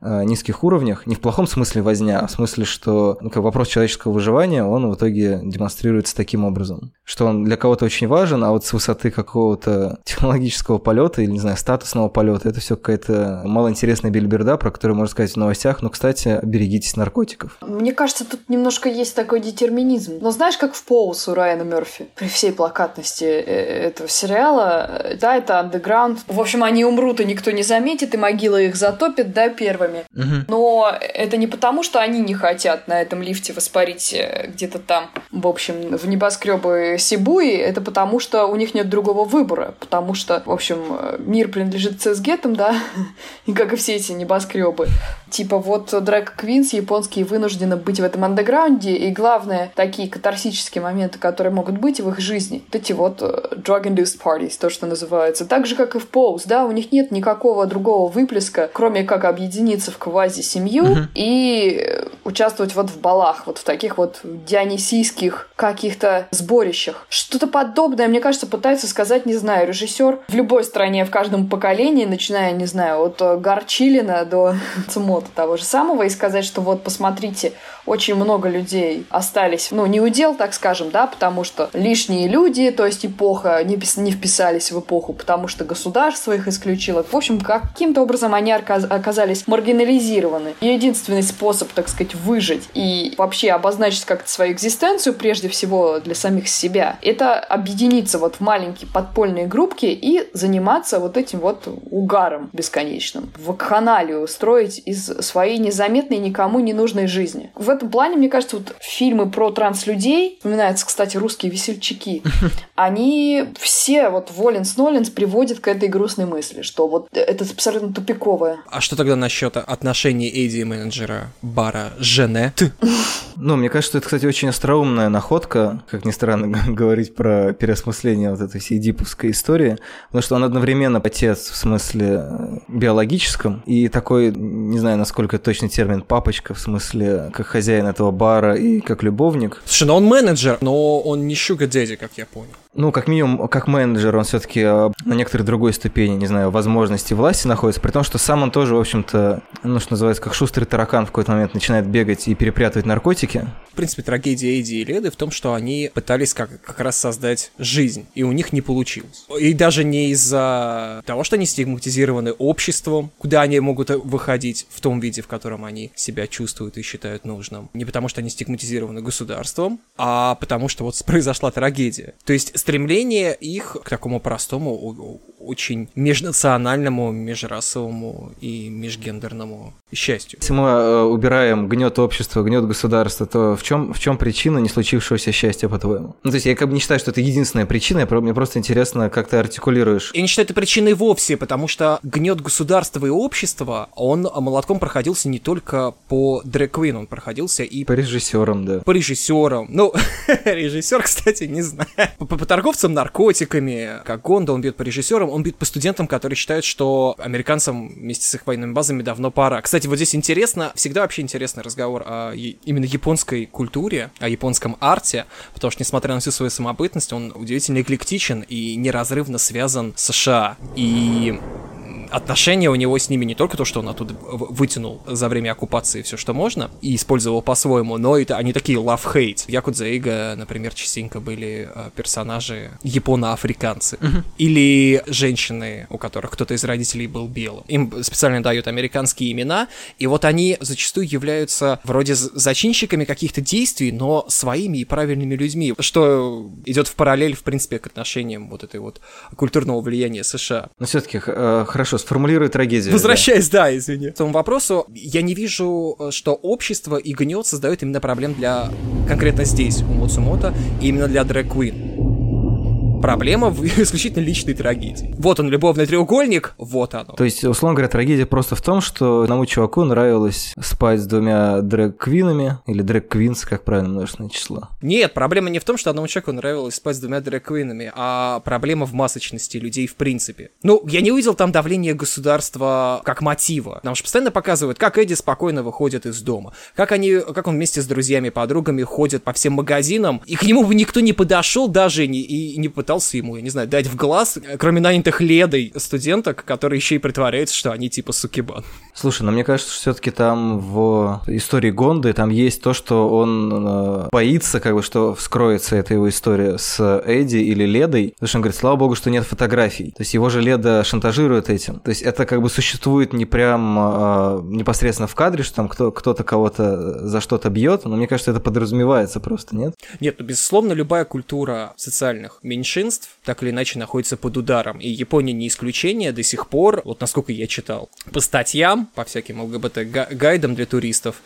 низких уровнях, не в плохом смысле возня, а в смысле, что ну, вопрос человеческого выживания, он в итоге демонстрируется таким образом, что он для кого-то очень важен, а вот с высоты какого-то технологического полета или, не знаю, статусного полета, это все какая-то малоинтересная бельберда, про которую можно сказать в новостях, но, кстати, берегитесь наркотиков. Мне кажется, тут немножко есть такой детерминизм. Но знаешь, как в Поус у Райана Мерфи, при всей плакатности э, этого сериала, э, да, это андеграунд. В общем, они умрут, и никто не заметит, и могила их затопит, да, первыми. Но это не потому, что они не хотят на этом лифте воспарить э, где-то там, в общем, в небоскребы Сибуи, это потому, что у них нет другого выбора, потому что, в общем, э, мир принадлежит цесгетам, да, и как и все эти небоскребы. Типа вот Дрэк Квинс японские вынуждены быть в этом андеграунде, и главное, такие катарсические моменты, которые могут быть в их жизни, вот эти вот э, drug-induced parties, то, что называется. Так же, как и в Pose, да, у них нет никакого другого выплеска, кроме как объединиться в квази-семью и э, участвовать вот в балах, вот в таких вот дионисийских каких-то сборищах. Что-то подобное, мне кажется, пытается сказать, не знаю, режиссер в любой стране, в каждом поколении, начиная, не знаю, от э, Горчилина до Цумота того же самого, и сказать, что вот, посмотрите, очень много людей остались, ну, не удел, так скажем, да, потому что лишние люди, то есть эпоха, не, не вписались в эпоху, потому что государство их исключило. В общем, каким-то образом они оказ- оказались маргинализированы. И единственный способ, так сказать, выжить и вообще обозначить как-то свою экзистенцию, прежде всего для самих себя, это объединиться вот в маленькие подпольные группки и заниматься вот этим вот угаром бесконечным. Вакханалию строить из своей незаметной никому не нужной жизни. В этом плане, мне кажется, вот фильмы про транслюдей, вспоминаются, кстати, русские весельчаки, они все, вот Воленс Ноленс приводят к этой грустной мысли, что вот это абсолютно тупиковое. А что тогда насчет отношений Эдди и менеджера бара Жене? Ну, мне кажется, что это, кстати, очень остроумная находка, как ни странно говорить про переосмысление вот этой всей диповской истории, потому что он одновременно отец в смысле э, биологическом и такой, не знаю, насколько точный термин, папочка в смысле как хозяин этого бара и как любовник. Слушай, ну он менеджер, но он не щука дядя, как я понял. Ну, как минимум, как менеджер, он все-таки на некоторой другой ступени, не знаю, возможности власти находится, при том, что сам он тоже, в общем-то, ну, что называется, как шустрый таракан в какой-то момент начинает бегать и перепрятывать наркотики. В принципе, трагедия Эдди и Леды в том, что они пытались как, как раз создать жизнь, и у них не получилось. И даже не из-за того, что они стигматизированы обществом, куда они могут выходить в том виде, в котором они себя чувствуют и считают нужным. Не потому, что они стигматизированы государством, а потому, что вот произошла трагедия. То есть стремление их к такому простому, очень межнациональному, межрасовому и межгендерному счастью. Если мы э, убираем гнет общества, гнет государства, то в чем, в чем причина не случившегося счастья, по-твоему? Ну, то есть я как бы не считаю, что это единственная причина, я, мне просто интересно, как ты артикулируешь. Я не считаю это причиной вовсе, потому что гнет государства и общества, он молотком проходился не только по Дрэк Квин, он проходился и... По режиссерам, да. По режиссерам. Ну, режиссер, кстати, не знаю. По, по торговцам наркотиками, как Гонда, он бьет по режиссерам, он бьет по студентам, которые считают, что американцам вместе с их военными базами давно пора. Кстати, вот здесь интересно, всегда вообще интересный разговор о именно японской культуре, о японском арте, потому что, несмотря на всю свою самобытность, он удивительно эклектичен и неразрывно связан с США. И отношения у него с ними не только то, что он оттуда вытянул за время оккупации все, что можно, и использовал по-своему, но это они такие love-hate. В Якудза Ига, например, частенько были э, персонажи японо-африканцы. Uh-huh. Или женщины, у которых кто-то из родителей был белым. Им специально дают американские имена, и вот они зачастую являются вроде зачинщиками каких-то действий, но своими и правильными людьми, что идет в параллель, в принципе, к отношениям вот этой вот культурного влияния США. Но все-таки э, хорошо, сформулируй трагедию. Возвращаясь, да, да извини. К тому вопросу, я не вижу, э, что общество и гнет создают именно проблем для конкретно здесь, у Муцумото, и именно для Дрэк Куин. Проблема в исключительно личной трагедии. Вот он, любовный треугольник, вот оно. То есть, условно говоря, трагедия просто в том, что одному чуваку нравилось спать с двумя дрэк-квинами, или дрэк-квинс, как правильно множественное число. Нет, проблема не в том, что одному человеку нравилось спать с двумя дрэк-квинами, а проблема в масочности людей в принципе. Ну, я не увидел там давление государства как мотива. Нам же постоянно показывают, как Эдди спокойно выходит из дома, как они, как он вместе с друзьями, подругами ходит по всем магазинам, и к нему бы никто не подошел даже не, и не пытался пытался ему, я не знаю, дать в глаз, кроме нанятых ледой студенток, которые еще и притворяются, что они типа сукибан. Слушай, но мне кажется, что все-таки там в истории Гонды там есть то, что он э, боится, как бы, что вскроется эта его история с Эдди или Ледой. Потому что он говорит, слава богу, что нет фотографий. То есть его же Леда шантажирует этим. То есть это как бы существует не прям э, непосредственно в кадре, что там кто, кто-то кого-то за что-то бьет, но мне кажется, это подразумевается просто, нет? Нет, ну, безусловно, любая культура социальных меньшинств так или иначе находится под ударом. И Япония не исключение до сих пор, вот насколько я читал, по статьям, по всяким ЛГБТ-гайдам для туристов,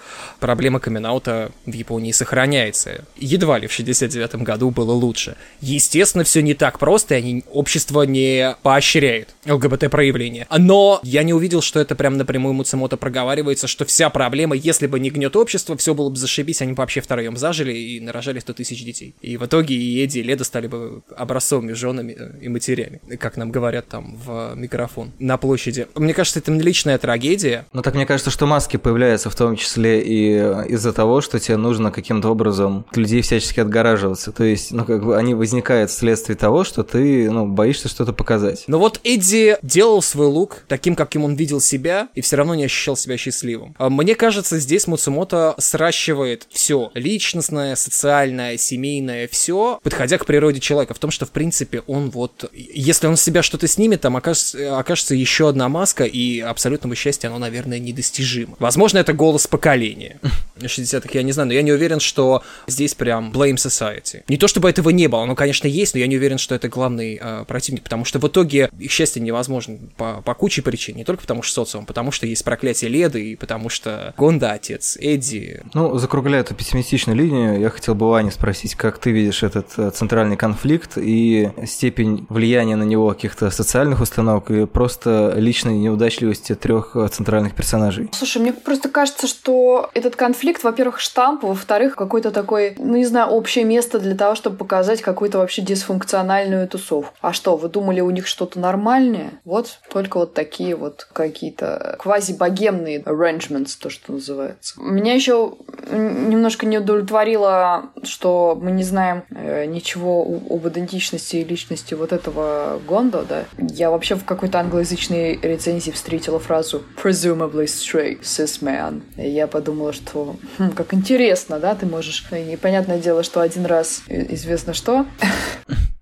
проблема камин в Японии сохраняется. Едва ли в 69 году было лучше. Естественно, все не так просто, и они, общество не поощряет ЛГБТ-проявления. Но я не увидел, что это прям напрямую Муцемото проговаривается, что вся проблема, если бы не гнет общество, все было бы зашибись, они бы вообще втроем зажили и нарожали 100 тысяч детей. И в итоге и Эдди, и Леда стали бы образцом отцом, и женами, э, и матерями, как нам говорят там в микрофон на площади. Мне кажется, это личная трагедия. Ну так мне кажется, что маски появляются в том числе и э, из-за того, что тебе нужно каким-то образом от людей всячески отгораживаться. То есть, ну как бы они возникают вследствие того, что ты, ну, боишься что-то показать. Но вот Эдди делал свой лук таким, каким он видел себя, и все равно не ощущал себя счастливым. А мне кажется, здесь Муцумото сращивает все личностное, социальное, семейное, все, подходя к природе человека, в том, что в принципе, он вот... Если он с себя что-то снимет, там окажется, окажется еще одна маска, и абсолютного счастья оно, наверное, недостижимо. Возможно, это голос поколения. 60-х, я не знаю, но я не уверен, что здесь прям blame society. Не то чтобы этого не было, оно, конечно, есть, но я не уверен, что это главный э, противник, потому что в итоге их счастье невозможно по, по куче причин, не только потому что социум, потому что есть проклятие Леды, и потому что Гонда отец, Эдди. Ну, закругляя эту пессимистичную линию, я хотел бы Ване спросить, как ты видишь этот э, центральный конфликт и степень влияния на него каких-то социальных установок и просто личной неудачливости трех центральных персонажей. Слушай, мне просто кажется, что этот конфликт, во-первых, штамп, во-вторых, какой-то такой, ну не знаю, общее место для того, чтобы показать какую-то вообще дисфункциональную тусовку. А что, вы думали, у них что-то нормальное? Вот только вот такие вот какие-то квази-богемные arrangements, то, что называется. Меня еще немножко не удовлетворило, что мы не знаем э, ничего об идентичности и личности вот этого Гондо, да, я вообще в какой-то англоязычной рецензии встретила фразу «presumably straight cis man». И я подумала, что хм, как интересно, да, ты можешь... И понятное дело, что один раз известно что,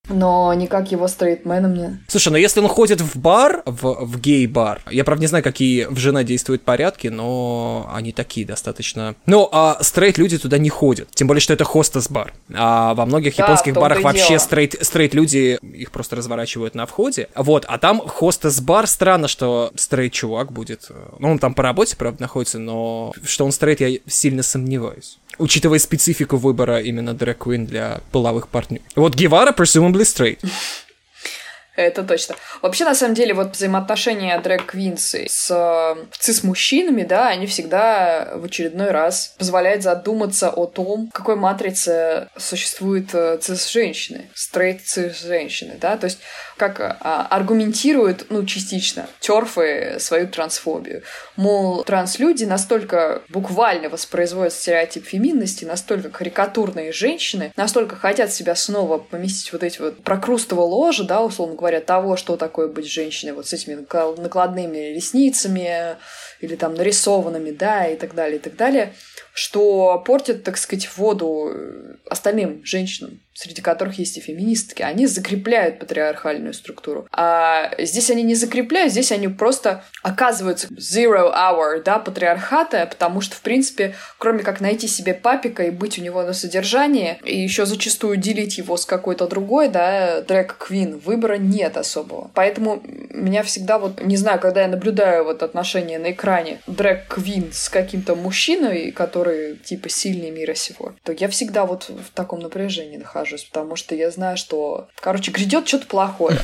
но никак его стрейтменом не... Слушай, ну если он ходит в бар, в, в гей-бар, я, правда, не знаю, какие в жена действуют порядки, но они такие достаточно... Ну, а стрейт-люди туда не ходят, тем более, что это хостес-бар. А во многих да, японских барах вообще стрейт, стрейт-люди, их просто разворачивают на входе. Вот, а там хостес-бар, странно, что стрейт-чувак будет... Э, ну, он там по работе, правда, находится, но что он стрейт, я сильно сомневаюсь учитывая специфику выбора именно дрэк-квин для половых партнеров. Вот Гевара, presumably straight. Это точно. Вообще, на самом деле, вот взаимоотношения дрэг-квинс с э, цис-мужчинами, да, они всегда в очередной раз позволяют задуматься о том, в какой матрице существуют э, цис-женщины, стрейт-цис-женщины, да, то есть как а, аргументируют, ну, частично, терфы свою трансфобию. Мол, транслюди настолько буквально воспроизводят стереотип феминности, настолько карикатурные женщины, настолько хотят себя снова поместить вот эти вот прокрустово ложе, да, условно говоря, того, что такое быть женщиной, вот с этими накладными ресницами или там нарисованными, да, и так далее, и так далее, что портит, так сказать, воду остальным женщинам среди которых есть и феминистки, они закрепляют патриархальную структуру. А здесь они не закрепляют, здесь они просто оказываются zero hour, да, патриархата, потому что, в принципе, кроме как найти себе папика и быть у него на содержании, и еще зачастую делить его с какой-то другой, да, дрэк-квин, выбора нет особого. Поэтому меня всегда вот, не знаю, когда я наблюдаю вот отношения на экране дрэк-квин с каким-то мужчиной, который типа сильный мира сего, то я всегда вот в таком напряжении нахожусь, потому что я знаю, что, короче, грядет что-то плохое.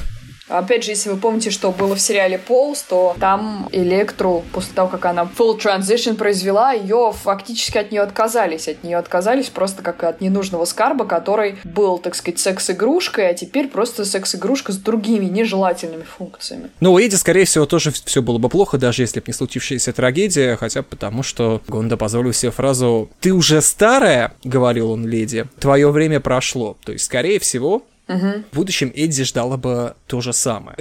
Опять же, если вы помните, что было в сериале «Полз», то там Электру, после того, как она full transition произвела, ее фактически от нее отказались. От нее отказались просто как от ненужного скарба, который был, так сказать, секс-игрушкой, а теперь просто секс-игрушка с другими нежелательными функциями. Ну, у Эдди, скорее всего, тоже все было бы плохо, даже если бы не случившаяся трагедия, хотя потому, что Гонда позволил себе фразу «Ты уже старая», — говорил он леди, — «твое время прошло». То есть, скорее всего, Угу. В будущем Эдди ждала бы то же самое.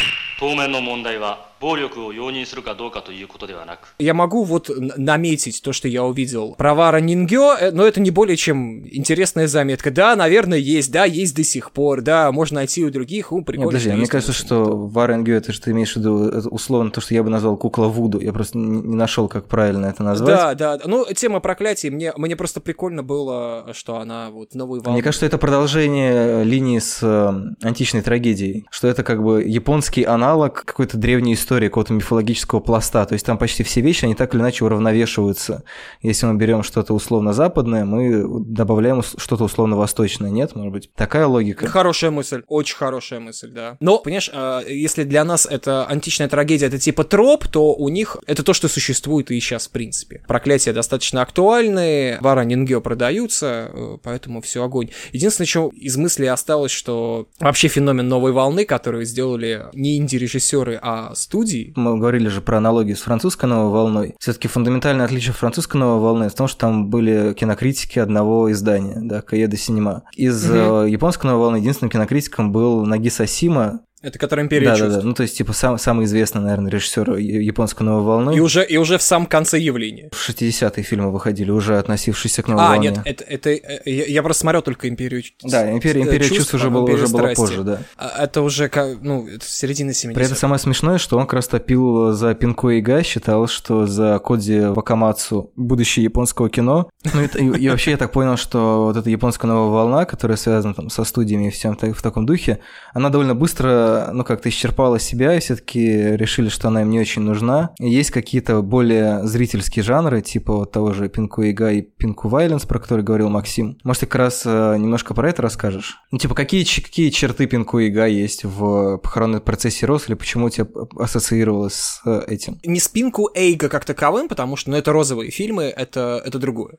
Я могу вот наметить то, что я увидел про Вара Нингё, э, но это не более чем интересная заметка. Да, наверное, есть, да, есть до сих пор, да, можно найти у других, у прикольно. Подожди, мне кажется, что Вара Нингё, это же ты имеешь в виду условно то, что я бы назвал кукла Вуду. Я просто не нашел, как правильно это назвать. Да, да, ну, тема проклятий, мне, мне просто прикольно было, что она вот новый волны. Мне кажется, это продолжение линии с э, античной трагедией, что это как бы японский аналог какой-то древней истории истории какого-то мифологического пласта. То есть там почти все вещи, они так или иначе уравновешиваются. Если мы берем что-то условно-западное, мы добавляем что-то условно-восточное. Нет, может быть, такая логика? Хорошая мысль, очень хорошая мысль, да. Но, понимаешь, а, если для нас это античная трагедия, это типа троп, то у них это то, что существует и сейчас, в принципе. Проклятия достаточно актуальны, вара нингё продаются, э, поэтому все огонь. Единственное, что из мысли осталось, что вообще феномен новой волны, которую сделали не инди-режиссеры, а студии, студии. Мы говорили же про аналогии с французской новой волной. Все-таки фундаментальное отличие французской новой волны в том, что там были кинокритики одного издания, да, Каеда Синема. Из угу. японской новой волны единственным кинокритиком был Нагиса Сима, это который «Империя да, чувств». Да, да, ну то есть типа сам, самый известный, наверное, режиссер японской новой волны. И уже, и уже в самом конце явления. В 60-е фильмы выходили, уже относившиеся к новой а, волне. А, нет, это, это я, я просто смотрел только «Империю Да, «Империя, империя чувств», чувств уже, было, уже было позже, да. А, это уже, как, ну, это середина 70-х. При этом самое смешное, что он как раз топил за Пинко Ига, считал, что за Кодзи Вакамацу будущее японского кино. Ну и, и, и вообще я так понял, что вот эта японская новая волна, которая связана там со студиями и всем в таком духе, она довольно быстро, ну как-то исчерпала себя и все-таки решили, что она им не очень нужна. Есть какие-то более зрительские жанры, типа вот того же Пинку Ига и Пинку Вайленс, про который говорил Максим. Может, ты как раз э, немножко про это расскажешь? Ну, типа, какие, какие черты Пинку Ига есть в похоронной процессе Рос, или почему у тебя ассоциировалось с э, этим? Не с Пинку Эйга как таковым, потому что, ну, это розовые фильмы, это, это другое.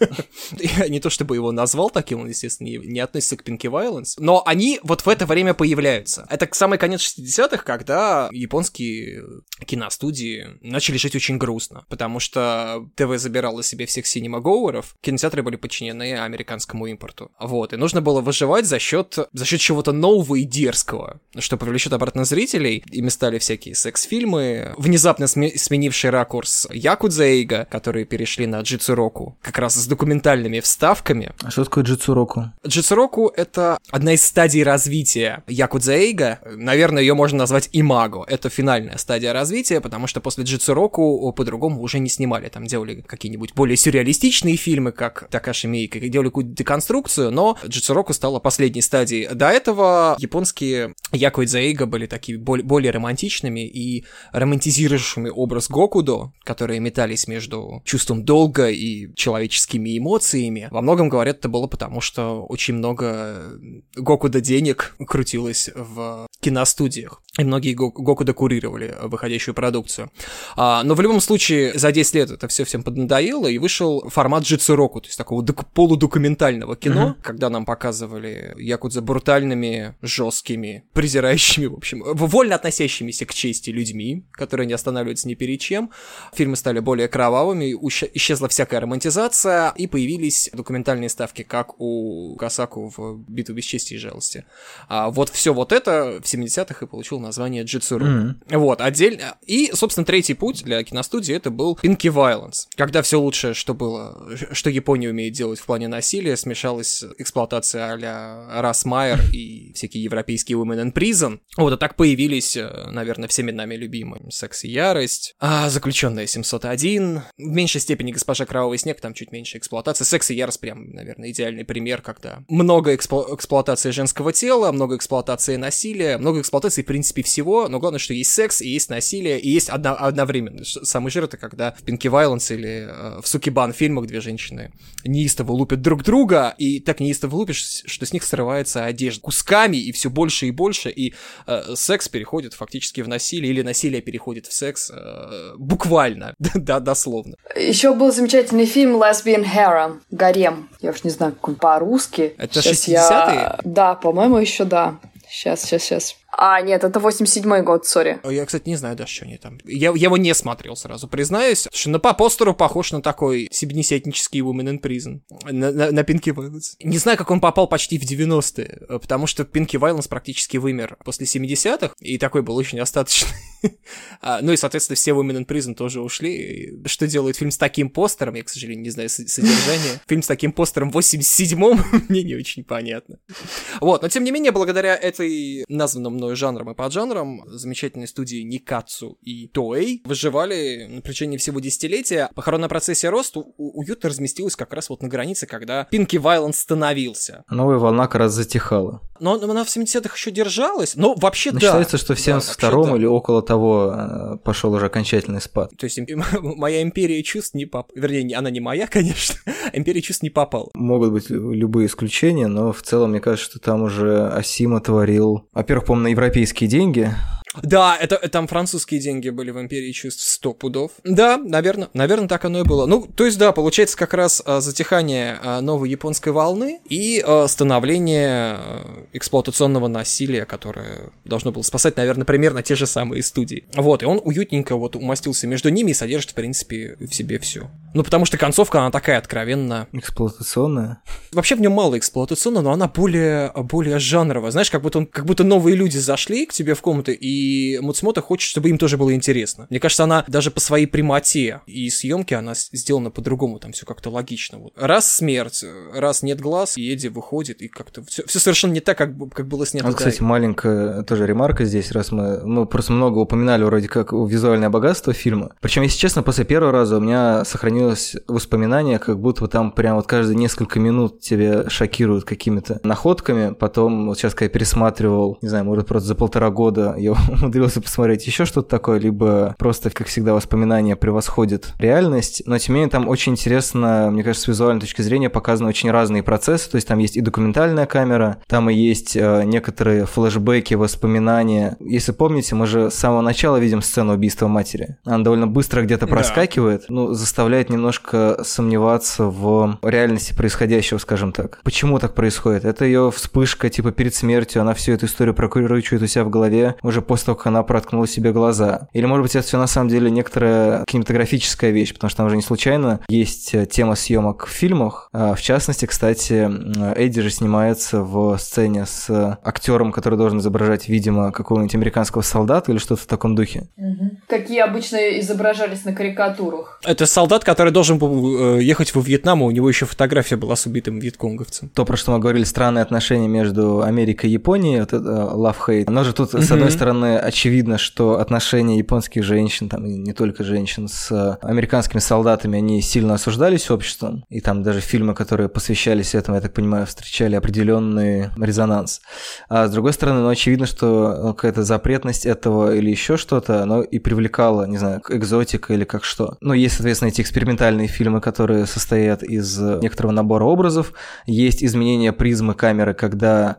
Не то чтобы его назвал таким, он, естественно, не относится к Пинки Вайленс, но они вот в это время появляются. Это самый конец 60-х, когда японские киностудии начали жить очень грустно, потому что ТВ забирало себе всех синемаговеров, кинотеатры были подчинены американскому импорту. Вот, и нужно было выживать за счет за счет чего-то нового и дерзкого, что привлечет обратно зрителей. Ими стали всякие секс-фильмы, внезапно сме- сменивший ракурс Якудзейга, которые перешли на Джитсуроку, как раз с документальными вставками. А что такое Джитсуроку? Джитсуроку — это одна из стадий развития Якудзейга. Наверное, ее можно назвать Имаго. Это финальная стадия развития, потому что после Джитсуроку по-другому уже не снимали. Там делали какие-нибудь более сюрреалистичные фильмы, как Такаши Мейка, делали какую-то деконструкцию, но Джитсуроку стала последней стадией. До этого японские Якудзейга были такими более, более романтичными и романтизирующими образ Гокудо, которые метались между чувством долга и человеческими эмоциями. Во многом, говорят, это было потому, что очень много Гокуда денег крутилось в киностудиях. И многие Гокуда курировали выходящую продукцию. А, но в любом случае, за 10 лет это все всем поднадоело, и вышел формат джитсуроку, то есть такого полудокументального кино, mm-hmm. когда нам показывали якудза брутальными, жесткими, презирающими, в общем, вольно относящимися к чести людьми, которые не останавливаются ни перед чем. Фильмы стали более кровавыми, исчезла всякая романтизация, и появились документальные ставки, как у Касаку в «Битву без чести и жалости». А вот все вот это в 70-х и получил название Джитсуру. Mm-hmm. Вот, отдельно. И, собственно, третий путь для киностудии это был Pinky Violence, когда все лучшее, что было, что Япония умеет делать в плане насилия, смешалась эксплуатация а-ля Рас Майер и всякие европейские Women in Prison. Вот, а так появились, э, наверное, всеми нами любимые «Секс и ярость», а «Заключенная 701», в меньшей степени «Госпожа Кровавый снег», там чуть меньше эксплуатации. «Секс и ярость» прям, наверное, идеальный пример, когда много эксплу- эксплуатации женского тела, много эксплуатации насилия, много эксплуатации, в принципе, всего, но главное, что есть секс, и есть насилие, и есть одно- одновременно. Самый жир это когда в Pinky Violence или э, в Сукибан фильмах две женщины неистово лупят друг друга, и так неистово лупишь, что с них срывается одежда кусками, и все больше и больше, и э, секс переходит фактически в насилие, или насилие переходит в секс э, буквально, да, дословно. Еще был замечательный фильм Lesbian Harem, Гарем. Я уж не знаю, как он по-русски. Это 60-е? Я... Да, по-моему, еще да. Сейчас, сейчас, сейчас. А, нет, это 87-й год, сори. Я, кстати, не знаю даже, что они там. Я, я его не смотрел сразу, признаюсь. Что на по постеру похож на такой себедесятнический Women in Prison. На, на, на Pinky Violence. Не знаю, как он попал почти в 90-е, потому что Pinky Violence практически вымер после 70-х, и такой был очень остаточный. а, ну и, соответственно, все Women in Prison тоже ушли. Что делает фильм с таким постером? Я, к сожалению, не знаю содержание. Фильм с таким постером в 87-м мне не очень понятно. Вот, но тем не менее, благодаря этой названном мною жанрам и поджанрам замечательной студии Никацу и Тоэй выживали на протяжении всего десятилетия. Похоронная процессия рост уютно разместилась как раз вот на границе, когда Пинки Вайланд становился. Новая волна как раз затихала. Но она в 70-х еще держалась, но вообще но да. Считается, что в 72-м да, или да. около того э, пошел уже окончательный спад. То есть моя империя чувств не попала. Вернее, она не моя, конечно. империя чувств не попала. Могут быть любые исключения, но в целом мне кажется, что там уже Асима творил. Во-первых, по-моему, на европейские деньги да, это там французские деньги были в Империи чувств 100 пудов. Да, наверное, наверное, так оно и было. Ну, то есть, да, получается как раз а, затихание а, новой японской волны и а, становление а, эксплуатационного насилия, которое должно было спасать, наверное, примерно те же самые студии. Вот, и он уютненько вот умастился между ними и содержит, в принципе, в себе все. Ну, потому что концовка, она такая откровенно... Эксплуатационная? Вообще в нем мало эксплуатационного, но она более, более жанровая. Знаешь, как будто, он, как будто новые люди зашли к тебе в комнату и и Муцмото хочет, чтобы им тоже было интересно. Мне кажется, она даже по своей прямоте и съемке она сделана по-другому, там все как-то логично. Вот. Раз смерть, раз нет глаз, и Эдди выходит, и как-то все, все совершенно не так, как, как было снято. Вот, кстати, маленькая тоже ремарка здесь, раз мы, мы просто много упоминали вроде как визуальное богатство фильма. Причем, если честно, после первого раза у меня сохранилось воспоминание, как будто там прям вот каждые несколько минут тебя шокируют какими-то находками. Потом, вот сейчас, когда я пересматривал, не знаю, может, просто за полтора года я умудрился посмотреть еще что-то такое, либо просто, как всегда, воспоминания превосходят реальность. Но, тем не менее, там очень интересно, мне кажется, с визуальной точки зрения показаны очень разные процессы. То есть там есть и документальная камера, там и есть э, некоторые флешбеки, воспоминания. Если помните, мы же с самого начала видим сцену убийства матери. Она довольно быстро где-то проскакивает, да. ну, заставляет немножко сомневаться в реальности происходящего, скажем так. Почему так происходит? Это ее вспышка, типа, перед смертью, она всю эту историю прокручивает у себя в голове уже после того, как она проткнула себе глаза. Или, может быть, это все на самом деле некоторая кинематографическая вещь, потому что там уже не случайно есть э, тема съемок в фильмах. А, в частности, кстати, Эдди же снимается в сцене с актером, который должен изображать, видимо, какого-нибудь американского солдата или что-то в таком духе. Угу. Какие обычно изображались на карикатурах. Это солдат, который должен был э, ехать во Вьетнам, а у него еще фотография была с убитым вьетконговцем. То, про что мы говорили, странные отношения между Америкой и Японией, вот это э, love-hate. Но же тут, с одной стороны, очевидно, что отношения японских женщин, там, и не только женщин, с американскими солдатами, они сильно осуждались обществом. И там даже фильмы, которые посвящались этому, я так понимаю, встречали определенный резонанс. А с другой стороны, ну, очевидно, что э, какая-то запретность этого или еще что-то, оно и привлекало, не знаю, экзотика или как что. Ну, есть, соответственно, эти экспериментальные фильмы, которые состоят из некоторого набора образов. Есть изменение призмы камеры, когда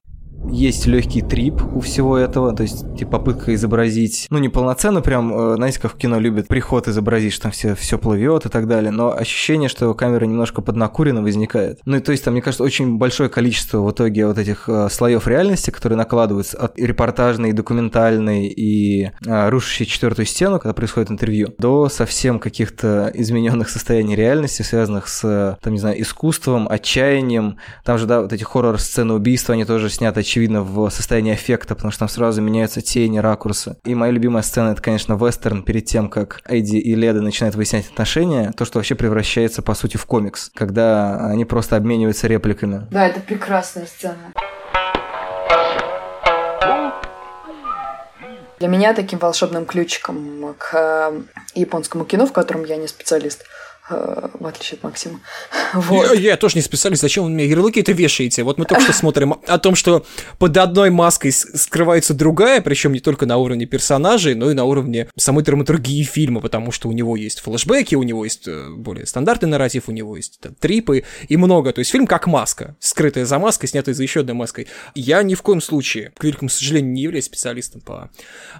есть легкий трип у всего этого, то есть типа, попытка изобразить, ну не полноценно прям, э, знаете, как в кино любят приход изобразить, что там все, все плывет и так далее, но ощущение, что камера немножко поднакурена возникает. Ну и то есть там, мне кажется, очень большое количество в итоге вот этих э, слоев реальности, которые накладываются от репортажной, документальной и э, рушащей четвертую стену, когда происходит интервью, до совсем каких-то измененных состояний реальности, связанных с, там, не знаю, искусством, отчаянием. Там же, да, вот эти хоррор-сцены убийства, они тоже сняты очевидно, в состоянии эффекта, потому что там сразу меняются тени, ракурсы. И моя любимая сцена — это, конечно, вестерн перед тем, как Эдди и Леда начинают выяснять отношения, то, что вообще превращается, по сути, в комикс, когда они просто обмениваются репликами. Да, это прекрасная сцена. Для меня таким волшебным ключиком к э, японскому кино, в котором я не специалист, в отличие от Максима. Вот. Я, я тоже не специалист, зачем вы мне ярлыки это вешаете? Вот мы только что смотрим о том, что под одной маской скрывается другая, причем не только на уровне персонажей, но и на уровне самой драматургии фильма, потому что у него есть флешбеки, у него есть э, более стандартный нарратив, у него есть там, трипы и много. То есть фильм как маска, скрытая за маской, снятая за еще одной маской. Я ни в коем случае, к великому сожалению, не являюсь специалистом по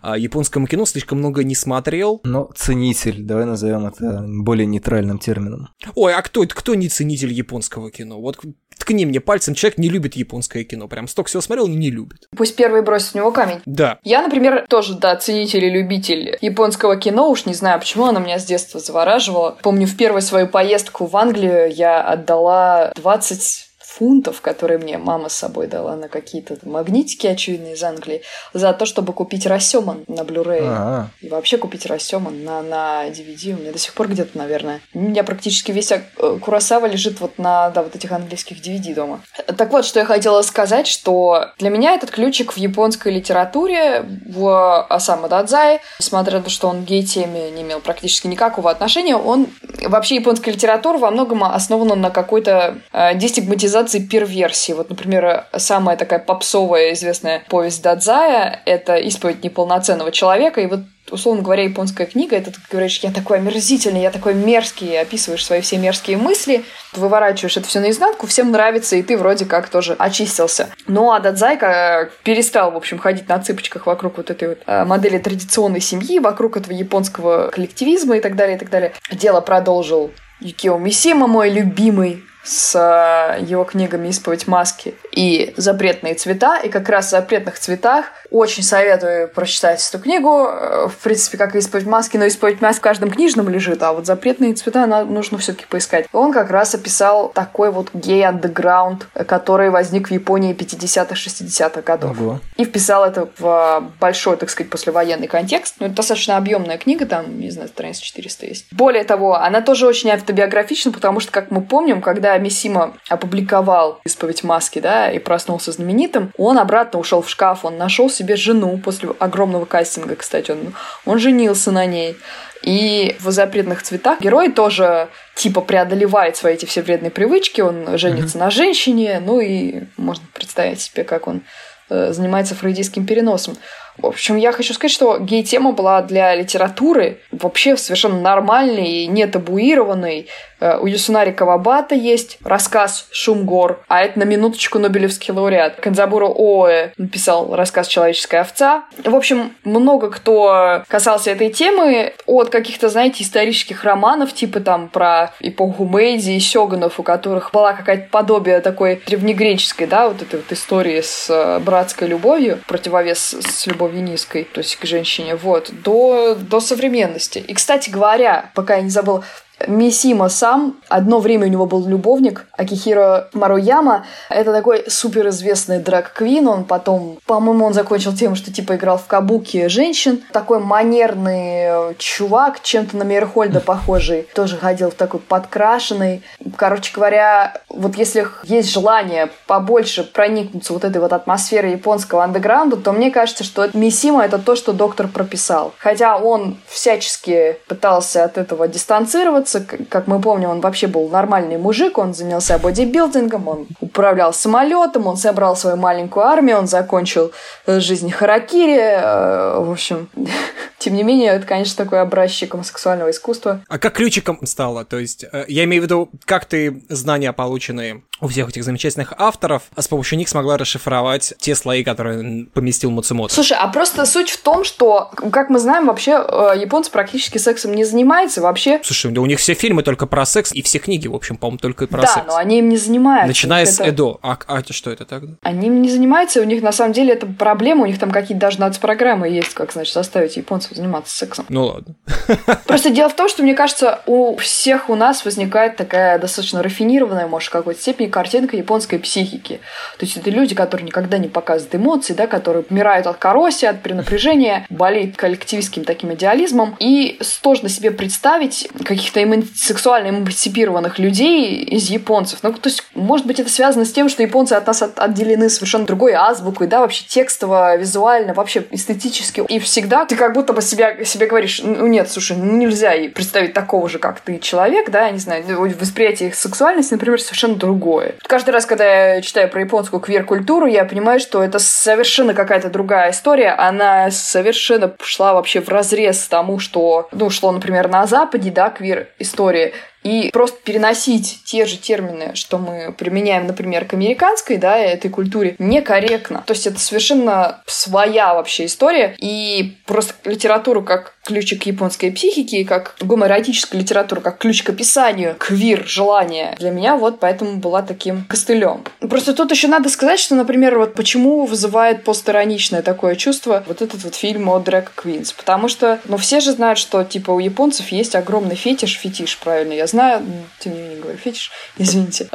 а, японскому кино, слишком много не смотрел. Но ценитель, давай назовем это более нейтральным термином. Ой, а кто, кто не ценитель японского кино? Вот ткни мне пальцем, человек не любит японское кино. Прям столько всего смотрел, не любит. Пусть первый бросит в него камень. Да. Я, например, тоже, да, ценитель и любитель японского кино. Уж не знаю, почему оно меня с детства завораживало. Помню, в первую свою поездку в Англию я отдала 20 фунтов, которые мне мама с собой дала на какие-то магнитики, очевидно, из Англии, за то, чтобы купить Рассеман на Blu-ray. А-а. И вообще купить Рассеман на, на DVD. У меня до сих пор где-то, наверное. У меня практически весь э, Курасава лежит вот на да, вот этих английских DVD дома. Так вот, что я хотела сказать, что для меня этот ключик в японской литературе, в Осама Дадзай, несмотря на то, что он гей-теме не имел практически никакого отношения, он вообще японская литература во многом основана на какой-то э, дестигматизации организации перверсии. Вот, например, самая такая попсовая известная повесть Дадзая — это «Исповедь неполноценного человека», и вот условно говоря, японская книга, это ты говоришь, я такой омерзительный, я такой мерзкий, описываешь свои все мерзкие мысли, выворачиваешь это все наизнанку, всем нравится, и ты вроде как тоже очистился. Ну, а Дадзайка перестал, в общем, ходить на цыпочках вокруг вот этой вот а, модели традиционной семьи, вокруг этого японского коллективизма и так далее, и так далее. Дело продолжил Юкио Мисима, мой любимый с э, его книгами «Исповедь маски» и «Запретные цвета». И как раз в «Запретных цветах» очень советую прочитать эту книгу. Э, в принципе, как и «Исповедь маски», но «Исповедь маски» в каждом книжном лежит, а вот «Запретные цвета» нужно все таки поискать. Он как раз описал такой вот гей-андеграунд, который возник в Японии 50-х, 60-х годов. Ого. И вписал это в большой, так сказать, послевоенный контекст. Ну, это достаточно объемная книга, там, не знаю, страниц 400 есть. Более того, она тоже очень автобиографична, потому что, как мы помним, когда когда опубликовал «Исповедь маски», да, и проснулся знаменитым, он обратно ушел в шкаф, он нашел себе жену после огромного кастинга, кстати, он, он женился на ней. И в запретных цветах герой тоже типа преодолевает свои эти все вредные привычки, он женится mm-hmm. на женщине, ну и можно представить себе, как он э, занимается фрейдистским переносом. В общем, я хочу сказать, что гей-тема была для литературы вообще совершенно нормальной и не табуированной. Э, у Юсунари Кавабата есть рассказ «Шум гор», а это на минуточку Нобелевский лауреат. Канзабура Оэ написал рассказ «Человеческая овца». В общем, много кто касался этой темы от каких-то, знаете, исторических романов, типа там про эпоху Мэйдзи и Сёганов, у которых была какая-то подобие такой древнегреческой, да, вот этой вот истории с э, братской любовью, противовес с любовью низкой, то есть к женщине, вот, до, до современности. И, кстати говоря, пока я не забыла, Мисима сам, одно время у него был любовник, Акихиро Маруяма. Это такой суперизвестный драг-квин. Он потом, по-моему, он закончил тем, что типа играл в кабуки женщин. Такой манерный чувак, чем-то на Мейерхольда похожий. Тоже ходил в такой подкрашенный. Короче говоря, вот если есть желание побольше проникнуться вот этой вот атмосферой японского андеграунда, то мне кажется, что Мисима это то, что доктор прописал. Хотя он всячески пытался от этого дистанцироваться, Робертса, как мы помним, он вообще был нормальный мужик, он занялся бодибилдингом, он управлял самолетом, он собрал свою маленькую армию, он закончил э, жизнь Харакири, э, в общем, тем не менее, это, конечно, такой образчик сексуального искусства. А как ключиком стало? То есть, э, я имею в виду, как ты знания, полученные у всех этих замечательных авторов, а с помощью них смогла расшифровать те слои, которые поместил Муцумото. Слушай, а просто суть в том, что, как мы знаем, вообще японцы практически сексом не занимаются, вообще... Слушай, да у них все фильмы только про секс, и все книги, в общем, по-моему, только про да, секс. Да, но они им не занимаются. Начиная это... с Эдо. А, а это что это тогда? Они им не занимаются, у них на самом деле это проблема, у них там какие-то даже нацпрограммы есть, как, значит, заставить японцев заниматься сексом. Ну ладно. Просто дело в том, что, мне кажется, у всех у нас возникает такая достаточно рафинированная, может, в какой-то степени картинка японской психики. То есть это люди, которые никогда не показывают эмоции, да, которые умирают от короси, от перенапряжения, болеют коллективистским таким идеализмом. И сложно себе представить каких-то сексуально эмансипированных людей из японцев. Ну, то есть, может быть, это связано с тем, что японцы от нас от, отделены совершенно другой азбукой, да, вообще текстово, визуально, вообще эстетически. И всегда ты как будто бы себя, себе говоришь, ну нет, слушай, ну нельзя представить такого же, как ты, человек, да, я не знаю, восприятие их сексуальности, например, совершенно другое. Каждый раз, когда я читаю про японскую квир-культуру, я понимаю, что это совершенно какая-то другая история, она совершенно шла вообще в разрез тому, что, ну, шло, например, на Западе, да, квир-история, и просто переносить те же термины, что мы применяем, например, к американской, да, этой культуре, некорректно. То есть это совершенно своя вообще история, и просто литературу как ключик японской психике, как гомоэротическая литература, как ключ к описанию квир желания, для меня вот поэтому была таким костылем. Просто тут еще надо сказать, что, например, вот почему вызывает постироничное такое чувство вот этот вот фильм о Дрэк Квинс. Потому что, ну, все же знают, что, типа, у японцев есть огромный фетиш, фетиш, правильно я знаю, тем не менее говорю фетиш, извините,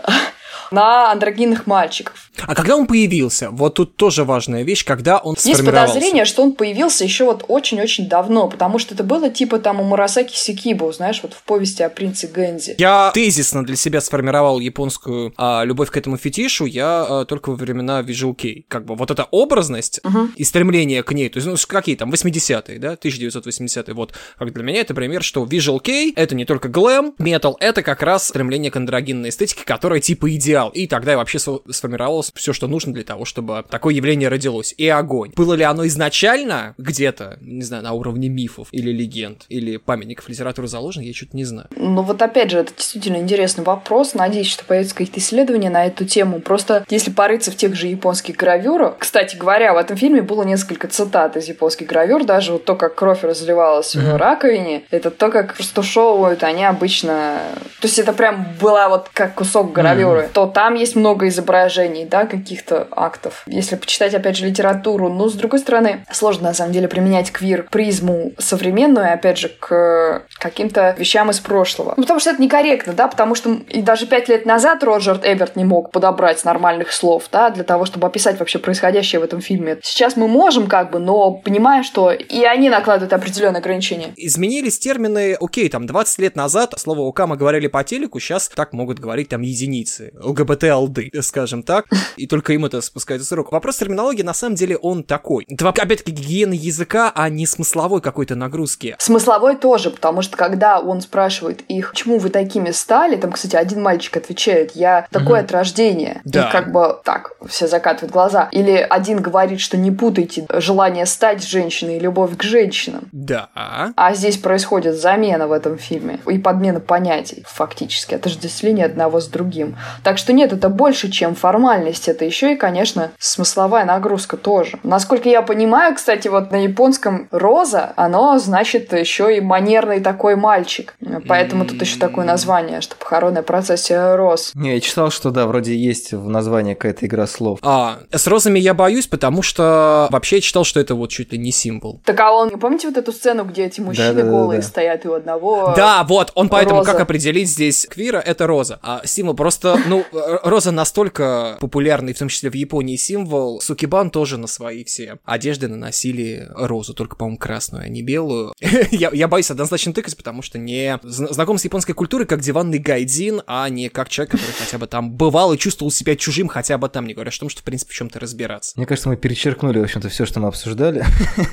на андрогинных мальчиков. А когда он появился? Вот тут тоже важная вещь, когда он Есть подозрение, что он появился еще вот очень-очень давно, потому что это было типа там у Мурасаки Сикибо, знаешь, вот в повести о принце Гэнзи. Я тезисно для себя сформировал японскую а, любовь к этому фетишу, я а, только во времена Visual Kei. Как бы вот эта образность угу. и стремление к ней, то есть, ну, какие там, 80-е, да, 1980-е, вот, как для меня это пример, что Visual Kei — это не только глэм, метал, это как раз стремление к андрогинной эстетике, которая типа идеал. И тогда вообще сформировалось все, что нужно для того, чтобы такое явление родилось. И огонь. Было ли оно изначально где-то, не знаю, на уровне мифов или легенд, или памятников литературы заложено, я что-то не знаю. Ну вот опять же, это действительно интересный вопрос. Надеюсь, что появятся какие-то исследования на эту тему. Просто если порыться в тех же японских гравюрах... Кстати говоря, в этом фильме было несколько цитат из японских гравюр. Даже вот то, как кровь разливалась mm-hmm. в раковине, это то, как растушевывают они обычно... То есть это прям была вот как кусок гравюры. Mm-hmm. То там есть много изображений, да, каких-то актов. Если почитать, опять же, литературу, но, с другой стороны, сложно, на самом деле, применять квир-призму современную, опять же, к каким-то вещам из прошлого. Ну, потому что это некорректно, да, потому что и даже пять лет назад Роджер Эберт не мог подобрать нормальных слов, да, для того, чтобы описать вообще происходящее в этом фильме. Сейчас мы можем, как бы, но понимая, что и они накладывают определенные ограничения. Изменились термины, окей, там, 20 лет назад слово «окама» говорили по телеку, сейчас так могут говорить там единицы ЛГБТ-алды, скажем так, и только им это спускается с рук. Вопрос терминологии, на самом деле, он такой. Это, опять-таки, гигиена языка, а не смысловой какой-то нагрузки. Смысловой тоже, потому что когда он спрашивает их, почему вы такими стали, там, кстати, один мальчик отвечает, я такое mm-hmm. от рождения. Да. И как бы так, все закатывают глаза. Или один говорит, что не путайте желание стать женщиной и любовь к женщинам. Да. А здесь происходит замена в этом фильме и подмена понятий, фактически, отождествление одного с другим. Так что нет, это больше, чем формальность, это еще и, конечно, смысловая нагрузка тоже. Насколько я понимаю, кстати, вот на японском роза, оно значит еще и манерный такой мальчик. Поэтому mm-hmm. тут еще такое название, что похоронная процессия роз. Не, я читал, что да, вроде есть в названии какая-то игра слов. А, с розами я боюсь, потому что вообще я читал, что это вот чуть ли не символ. Так а он, помните вот эту сцену, где эти мужчины да, да, голые да, да. стоят и у одного Да, вот, он поэтому роза. как определить здесь квира, это роза. А символ просто, ну, роза настолько популярный, в том числе в Японии, символ. Сукибан тоже на свои все одежды наносили розу, только, по-моему, красную, а не белую. я, я боюсь однозначно тыкать, потому что не знаком с японской культурой как диванный гайдин, а не как человек, который хотя бы там бывал и чувствовал себя чужим хотя бы там, не говоря о том, что, в принципе, в чем-то разбираться. Мне кажется, мы перечеркнули, в общем-то, все, что мы обсуждали.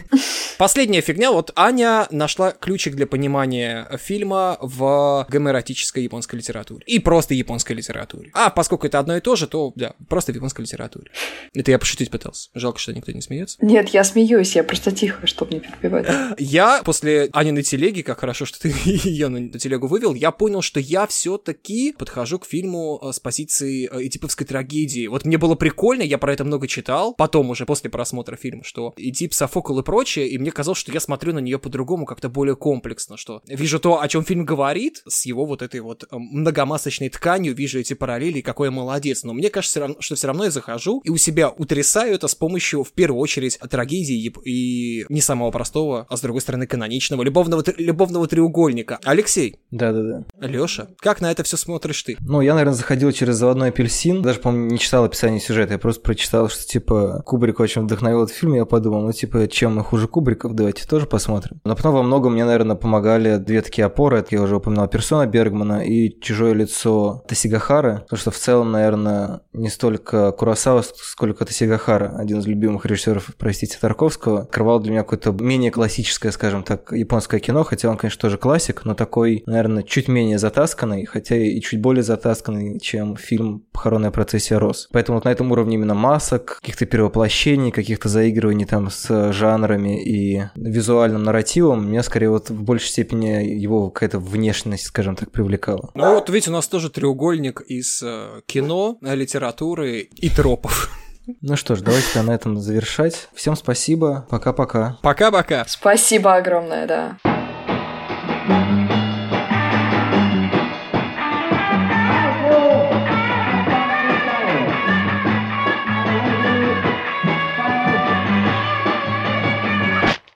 Последняя фигня. Вот Аня нашла ключик для понимания фильма в гомеротической японской литературе. И просто японской литературе. А поскольку это одно и то же, то, да, просто в японской литературе. Это я пошутить пытался. Жалко, что никто не смеется. Нет, я смеюсь, я просто тихо, чтобы не перебивать. Я после Аниной телеги, как хорошо, что ты ее на телегу вывел, я понял, что я все-таки подхожу к фильму э, с позиции э, этиповской трагедии. Вот мне было прикольно, я про это много читал, потом уже после просмотра фильма, что Эдип, Софокл и прочее, и мне казалось, что я смотрю на нее по-другому, как-то более комплексно, что вижу то, о чем фильм говорит, с его вот этой вот э, многомасочной тканью, вижу эти параллели, какой я молодец. Но мне кажется, что все равно я захожу и у себя утрясаю это с помощью, в первую очередь, трагедии и не самого простого, а с другой стороны, каноничного любовного, любовного треугольника. Алексей. Да-да-да. Лёша, как на это все смотришь ты? Ну, я, наверное, заходил через заводной апельсин, даже, по-моему, не читал описание сюжета, я просто прочитал, что, типа, Кубрик очень вдохновил этот фильм, и я подумал, ну, типа, чем мы хуже Кубриков, давайте тоже посмотрим. Но потом во многом мне, наверное, помогали две такие опоры, это я уже упоминал, персона Бергмана и чужое лицо Тасигахара, потому что в целом, наверное, не столько Курасава, сколько Тасигахара, один из любимых режиссеров, простите, Тарковского, открывал для меня какое-то менее классическое, скажем так, японское кино, хотя он, конечно, тоже классик, но такой, наверное, чуть менее затасканный, хотя и чуть более затасканный, чем фильм «Похоронная процессия Рос». Поэтому вот на этом уровне именно масок, каких-то перевоплощений, каких-то заигрываний там с жанрами и визуальным нарративом, меня скорее вот в большей степени его какая-то внешность, скажем так, привлекала. Ну вот видите, у нас тоже треугольник из э, кино, литературы и тропов. Ну что ж, давайте на этом завершать. Всем спасибо. Пока-пока. Пока-пока. Спасибо огромное, да.